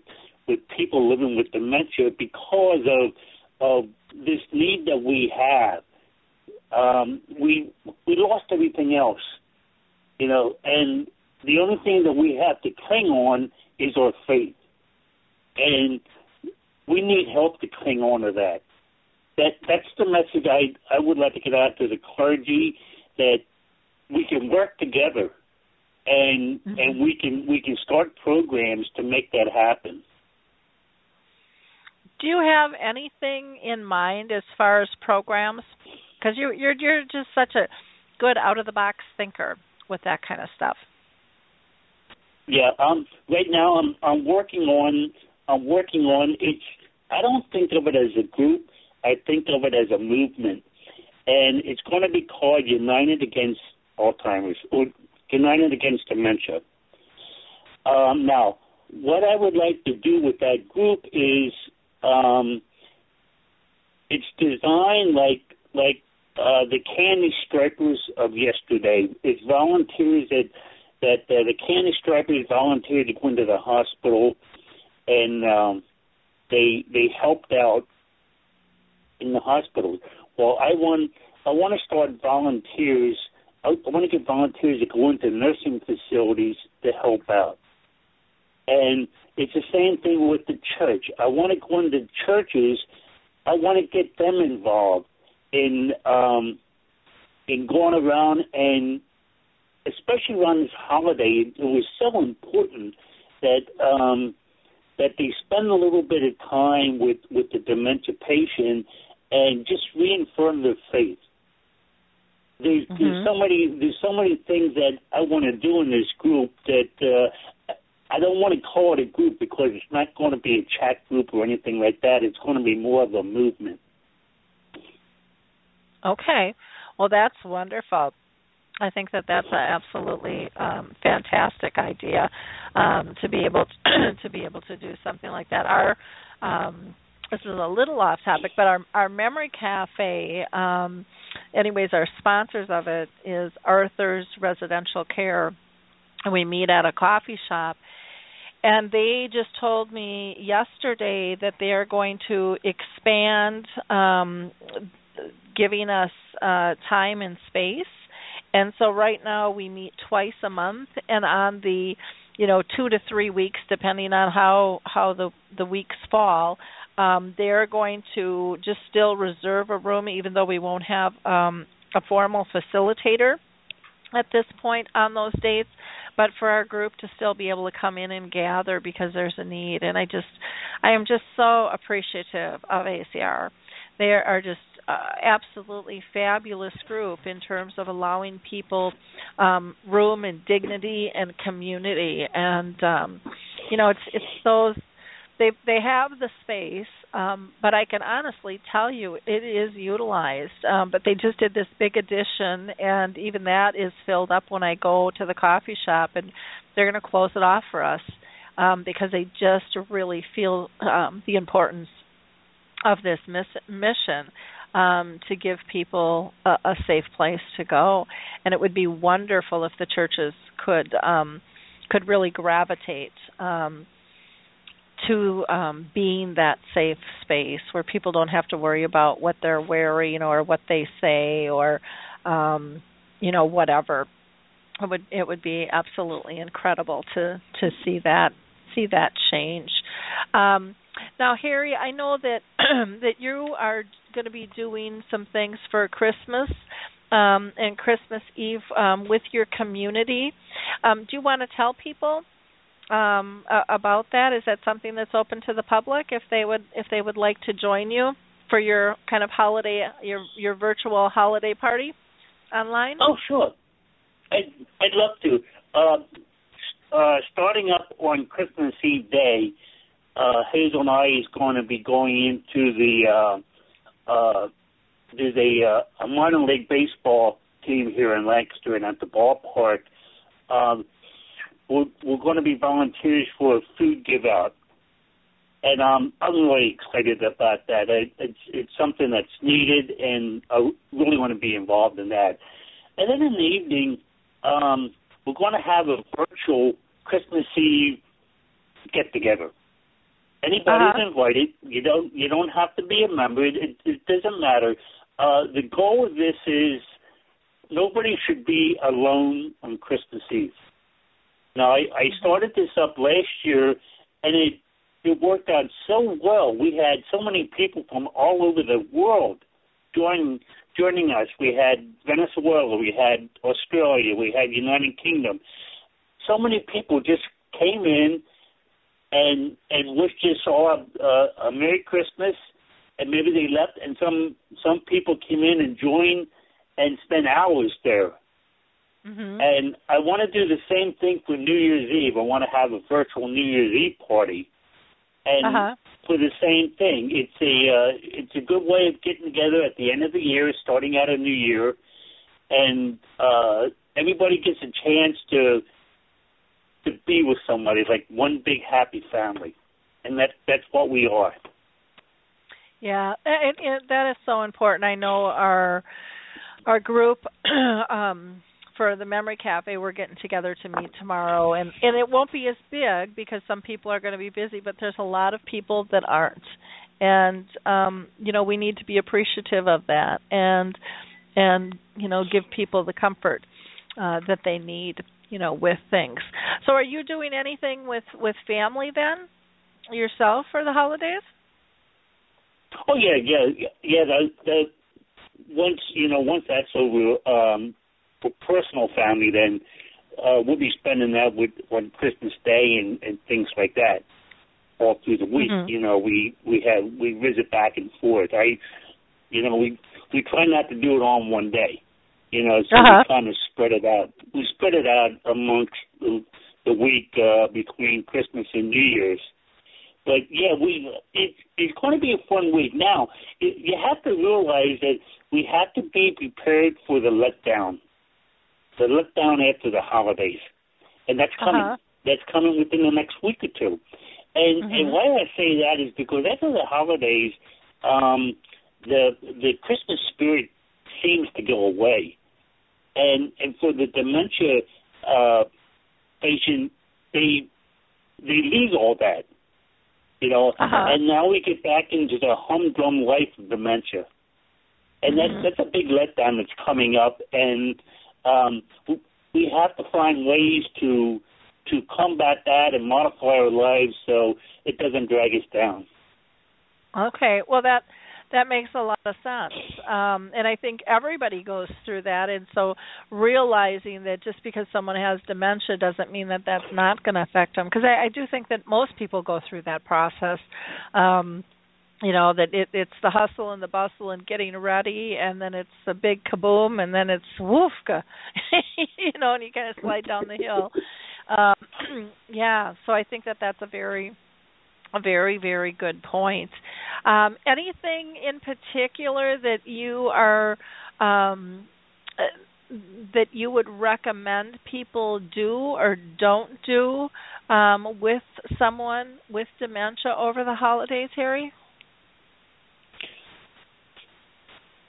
with people living with dementia because of of this need that we have. Um, we we lost everything else, you know, and the only thing that we have to cling on is our faith, and we need help to cling on to that. That that's the message I I would like to get out to the clergy that we can work together, and mm-hmm. and we can we can start programs to make that happen do you have anything in mind as far as programs? Because you, you're you're just such a good out of the box thinker with that kind of stuff. Yeah, um, right now I'm I'm working on I'm working on it's. I don't think of it as a group. I think of it as a movement, and it's going to be called United Against Alzheimer's or United Against Dementia. Um, now, what I would like to do with that group is um, it's designed like like uh, the candy stripers of yesterday. It's volunteers that that uh, the candy stripers volunteered to go into the hospital, and um, they they helped out in the hospital. Well, I want I want to start volunteers. I, I want to get volunteers to go into nursing facilities to help out, and it's the same thing with the church. I want to go into churches. I want to get them involved in um, in going around and especially around this holiday, it was so important that um, that they spend a little bit of time with with the dementia patient and just reaffirm their faith. There's, mm-hmm. there's so many there's so many things that I want to do in this group that uh, I don't want to call it a group because it's not going to be a chat group or anything like that. It's going to be more of a movement. Okay, well that's wonderful. I think that that's an absolutely um, fantastic idea um, to be able to, to be able to do something like that. Our um, this is a little off topic, but our our memory cafe, um, anyways, our sponsors of it is Arthur's Residential Care, and we meet at a coffee shop. And they just told me yesterday that they are going to expand, um, giving us uh, time and space and so right now we meet twice a month and on the you know 2 to 3 weeks depending on how how the the weeks fall um they're going to just still reserve a room even though we won't have um a formal facilitator at this point on those dates but for our group to still be able to come in and gather because there's a need and I just I am just so appreciative of ACR they are just uh, absolutely fabulous group in terms of allowing people um, room and dignity and community. And um, you know, it's it's those they they have the space, um, but I can honestly tell you it is utilized. Um, but they just did this big addition, and even that is filled up when I go to the coffee shop, and they're going to close it off for us um, because they just really feel um, the importance of this miss- mission um, to give people a, a, safe place to go. And it would be wonderful if the churches could um, could really gravitate um, to um, being that safe space where people don't have to worry about what they're wearing or what they say or um, you know whatever. It would it would be absolutely incredible to to see that see that change. Um, now, Harry, I know that that you are going to be doing some things for Christmas um, and Christmas Eve um, with your community. Um, do you want to tell people um, uh, about that? Is that something that's open to the public if they would if they would like to join you for your kind of holiday your your virtual holiday party online? Oh, sure. I'd I'd love to. Uh, uh, starting up on Christmas Eve day, uh, Hazel and I is going to be going into the uh, uh, there's a, a minor league baseball team here in Lancaster and at the ballpark. Um, we're, we're going to be volunteers for a food give out. And um, I'm really excited about that. I, it's it's something that's needed, and I really want to be involved in that. And then in the evening, um, we're going to have a virtual Christmas Eve get together. Anybody's uh-huh. invited. You don't you don't have to be a member. It, it, it doesn't matter. Uh, the goal of this is nobody should be alone on Christmas Eve. Now I, I started this up last year, and it it worked out so well. We had so many people from all over the world join joining us. We had Venezuela, we had Australia, we had United Kingdom. So many people just came in and and wished us all a, a Merry Christmas, and maybe they left, and some some people came in and joined and spent hours there. Mm-hmm. And I want to do the same thing for New Year's Eve. I want to have a virtual New Year's Eve party, and uh-huh. for the same thing. It's a uh, it's a good way of getting together at the end of the year, starting out a new year, and uh, everybody gets a chance to to be with somebody, like one big happy family, and that that's what we are. Yeah, it, it, that is so important. I know our our group um, for the Memory Cafe, we're getting together to meet tomorrow, and and it won't be as big because some people are going to be busy, but there's a lot of people that aren't, and um, you know we need to be appreciative of that, and and you know give people the comfort uh, that they need you know with things. So are you doing anything with with family then yourself for the holidays? Oh yeah, yeah, yeah. That, that once you know once that's over, um, personal family, then uh, we'll be spending that with on Christmas Day and, and things like that all through the week. Mhm. You know, we we have we visit back and forth. I, you know, we we try not to do it all in one day. You know, so Uh-huh. we kind of spread it out. We spread it out amongst the, the week uh, between Christmas and New Year's. But yeah, we it, it's going to be a fun week. Now, it, you have to realize that we have to be prepared for the letdown, the letdown after the holidays, and that's coming. Uh-huh. That's coming within the next week or two. And and Mhm. why I say that is because after the holidays, um, the the Christmas spirit seems to go away, and and for the dementia uh, patient, they they lose all that, you know. Uh-huh. And now we get back into the humdrum life of dementia, and that's Mhm. that's a big letdown that's coming up, and um, we- have to find ways to to combat that and modify our lives so it doesn't drag us down. Okay, well that that makes a lot of sense, um, and I think everybody goes through that. And so, realizing that just because someone has dementia doesn't mean that that's not going to affect them. Because I, I do think that most people go through that process. Um, you know that it, it's the hustle and the bustle and getting ready, and then it's a big kaboom, and then it's woofka, you know, and you kind of slide down the hill. Um, yeah, so I think that that's a very a very very good point um, anything in particular that you are um, uh, that you would recommend people do or don't do um, with someone with dementia over the holidays harry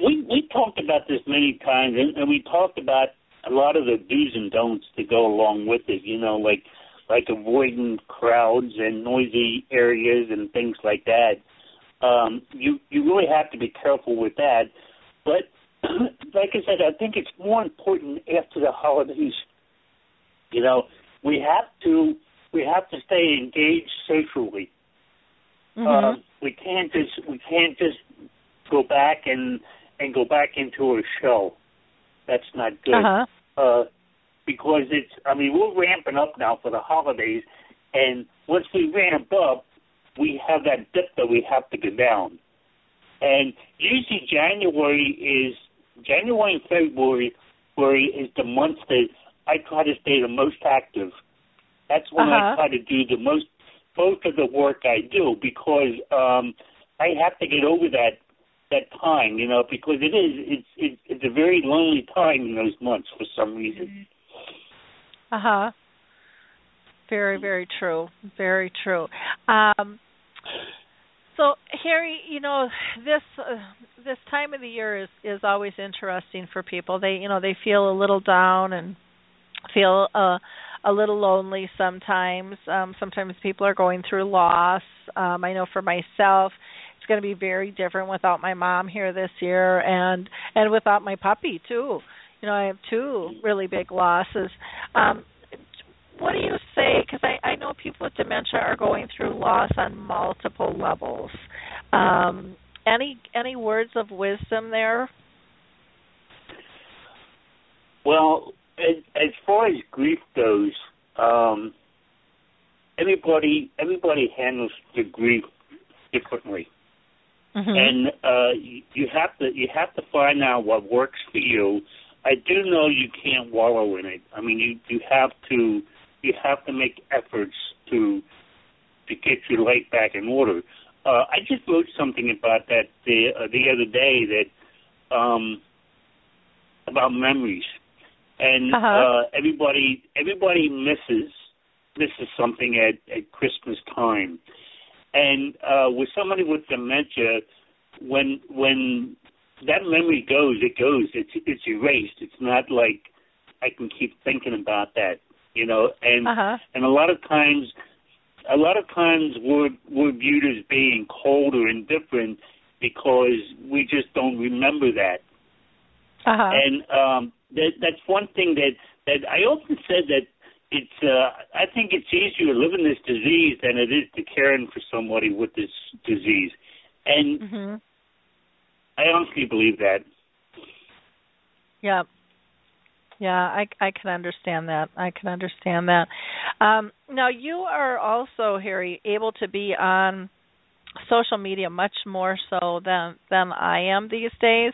We we talked about this many times, and, and we talked about a lot of the do's and don'ts to go along with it. You know, like like avoiding crowds and noisy areas and things like that. Um, you you really have to be careful with that. But like I said, I think it's more important after the holidays. You know, we have to we have to stay engaged socially. Mm-hmm. Um, we can't just we can't just go back and and go back into a shell. That's not good. uh-huh Uh, because it's I mean we're ramping up now for the holidays, and once we ramp up, we have that dip that we have to go down. And usually January is January and February February is the month that I try to stay the most active. That's when I Uh-huh. try to do the most most of the work I do because um I have to get over that that time, you know, because it is it's it's it's a very lonely time in those months for some reason. Uh-huh. Very, very true. Very true. Um so Harry, you know, this uh, this time of the year is is always interesting for people. They, you know, they feel a little down and feel uh a little lonely sometimes. Um sometimes people are going through loss. Um I know for myself it's going to be very different without my mom here this year and and without my puppy too. You know, I have two really big losses. Um what do you say because I, I know people with dementia are going through loss on multiple levels um, any any words of wisdom there Well, as, far as grief goes, um, everybody everybody handles the grief differently, mm-hmm. and uh, you, have to you have to find out what works for you. I do know you can't wallow in it. I mean, you you have to you have to make efforts to to get your life back in order. Uh, I just wrote something about that the uh, the other day that um, about memories, and Uh-huh. uh, everybody everybody misses misses something at at Christmas time, and uh, with somebody with dementia, when when that memory goes, it goes. It's it's erased. It's not like I can keep thinking about that, you know. And uh-huh and a lot of times, a lot of times we're we're viewed as being cold or indifferent because we just don't remember that. uh-huh And um, that that's one thing that that I often said that it's. Uh, I think it's easier to live in this disease than it is to caring for somebody with this disease, and mhm I honestly believe that. yeah yeah, I I can understand that. I can understand that. Um, now you are also Harry able to be on social media much more so than than I am these days.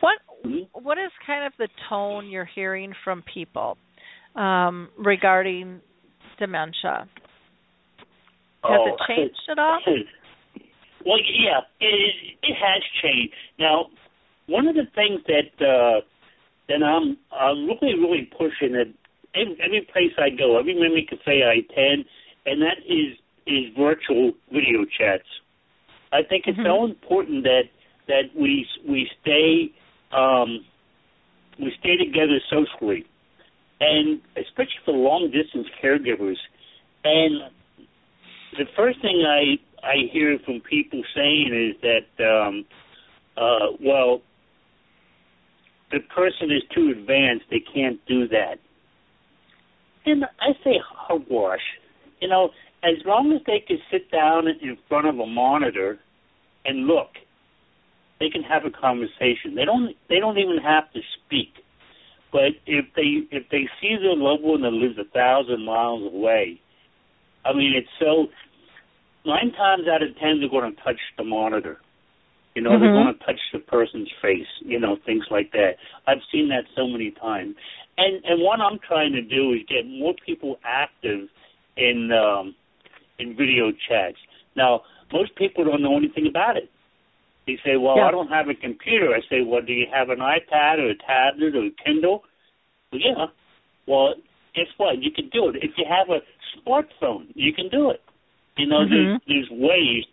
What Mm-hmm. what is kind of the tone you're hearing from people um, regarding dementia? Has oh, it changed at all? Well, yeah, it it has changed. Now, one of the things that uh, that I'm I'm really really pushing at every, every place I go, every memory cafe I attend, and that is is virtual video chats. I think it's Mhm. so important that that we we stay um, we stay together socially, and especially for long distance caregivers. And the first thing I I hear from people saying is that um, uh, well, the person is too advanced; they can't do that. And I say hogwash. You know, as long as they can sit down in front of a monitor and look, they can have a conversation. They don't they don't even have to speak. But if they if they see their loved one that lives a thousand miles away, I mean it's so nine times out of ten they're going to touch the monitor. You know, they're Mhm. going to touch the person's face. You know, things like that. I've seen that so many times. And and what I'm trying to do is get more people active in um, in video chats. Now, most people don't know anything about it. They say, "Well, Yeah. I don't have a computer." I say, "Well, do you have an iPad or a tablet or a Kindle?" Well, yeah. Well, guess what? You can do it. If you have a smartphone, you can do it. You know, Mhm. there's, there's ways.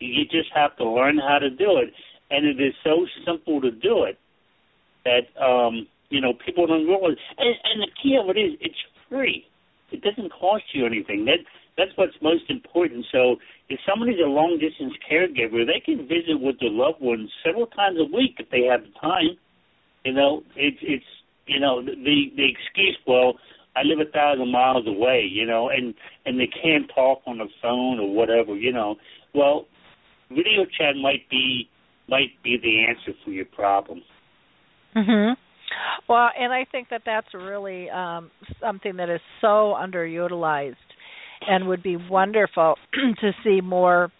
You just have to learn how to do it, and it is so simple to do it that um, you know people don't realize. And, and the key of it is, it's free. It doesn't cost you anything. That that's what's most important. So if somebody's a long distance caregiver, they can visit with their loved ones several times a week if they have the time. You know, it's it's you know the the excuse. Well, I live a thousand miles away. You know, and and they can't talk on the phone or whatever. You know, well, video chat might be might be the answer for your problem. Mhm. Well, and I think that that's really um something that is so underutilized and would be wonderful to see more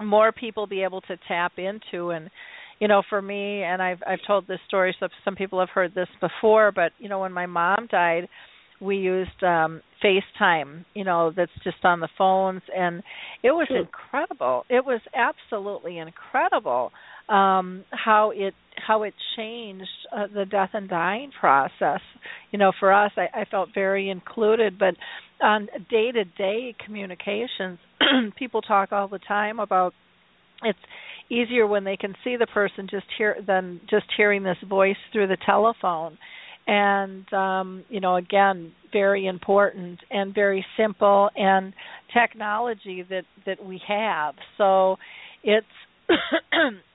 more people be able to tap into and you know for me and I've I've told this story so some people have heard this before but you know when my mom died we used um FaceTime, you know, that's just on the phones and it was incredible. It was absolutely incredible um how it how it changed uh, the death and dying process. You know, for us I, I felt very included, but on day to day communications people talk all the time about it's easier when they can see the person just hear than just hearing this voice through the telephone and um you know again very important and very simple and technology that that we have so it's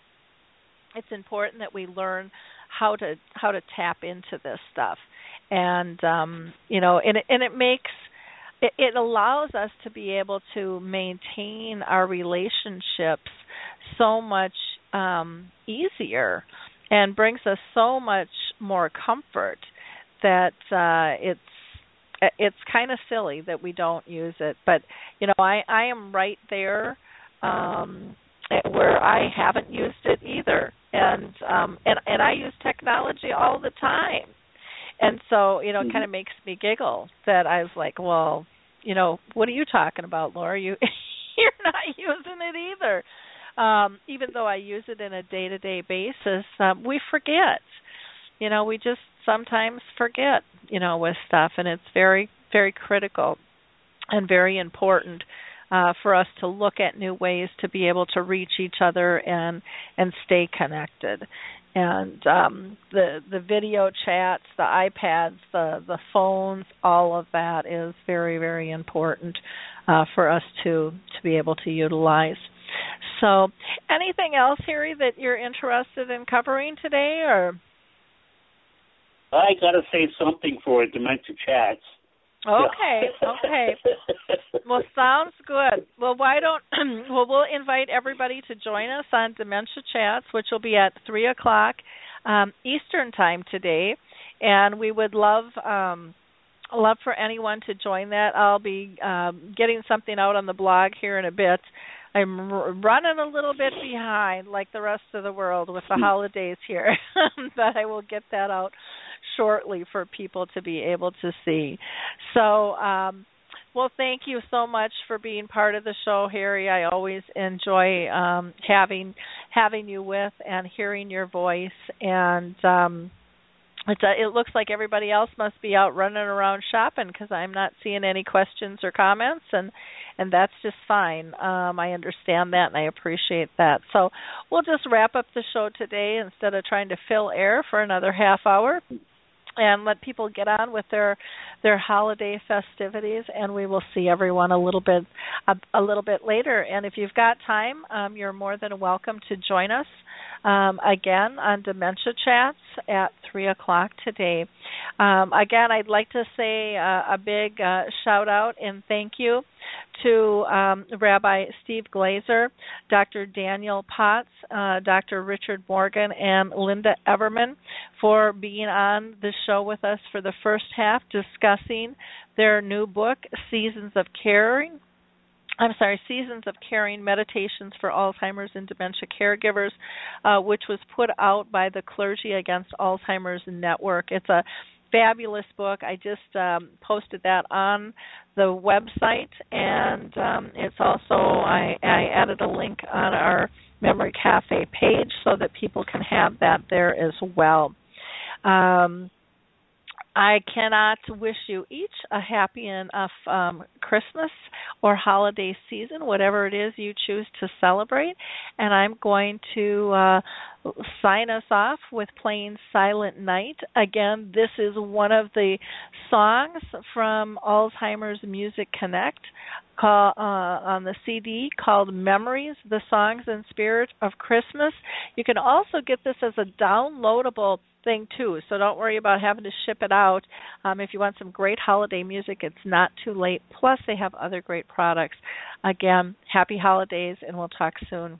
it's important that we learn how to how to tap into this stuff. And um you know and it and it makes it, it allows us to be able to maintain our relationships so much um easier and brings us so much more comfort that uh it's it's kind of silly that we don't use it. But you know i i am right there um where i haven't used it either and um and and i use technology all the time. And so you know it kind of makes me giggle that i was like well you know what are you talking about laura? You you're not using it either. Um even though i use it in a day to day basis um we forget. You know we just sometimes forget you know with stuff and it's very very critical and very important uh, for us to look at new ways to be able to reach each other and and stay connected. And um, the the video chats the iPads the the phones all of that is very very important uh, for us to to be able to utilize. So anything else Harry that you're interested in covering today or? I got to say something for Dementia Chats. Okay, okay. Well, sounds good. Well, why don't well we'll invite everybody to join us on Dementia Chats, which will be at three o'clock um, Eastern time today, and we would love um, love for anyone to join that. I'll be um, getting something out on the blog here in a bit. I'm r- running a little bit behind, like the rest of the world, with the hmm. holidays here, but I will get that out shortly for people to be able to see. So. um well, thank you so much for being part of the show, Harry. I always enjoy um, having having you with and hearing your voice. And um, it's a, it looks like everybody else must be out running around shopping because I'm not seeing any questions or comments, and and that's just fine. Um, I understand that and I appreciate that. So we'll just wrap up the show today instead of trying to fill air for another half hour and let people get on with their their holiday festivities and we will see everyone a little bit a, a little bit later. And if you've got time um, you're more than welcome to join us um, again on dementia chats at three o'clock today um, again i'd like to say uh, a big uh, shout out and thank you to um, Rabbi Steve Glazer, Dr. Daniel Potts, uh, Dr. Richard Morgan, and Lynda Everman for being on the show with us for the first half discussing their new book, Seasons of Caring. I'm sorry, Seasons of Caring Meditations for Alzheimer's and Dementia Caregivers, uh, which was put out by the Clergy Against Alzheimer's Network. It's a fabulous book. I just um, posted that on the website, and um, it's also I, I added a link on our Memory Cafe page so that people can have that there as well. Um, I cannot wish you each a happy enough um, Christmas or holiday season, whatever it is you choose to celebrate. And I'm going to uh, sign us off with playing Silent Night. Again, this is one of the songs from Alzheimer's Music Connect call, uh, on the CD called Memories, the Songs and Spirit of Christmas. You can also get this as a downloadable thing too, so don't worry about having to ship it out. Um, if you want some great holiday music, it's not too late. Plus, they have other great products. Again, happy holidays, and we'll talk soon.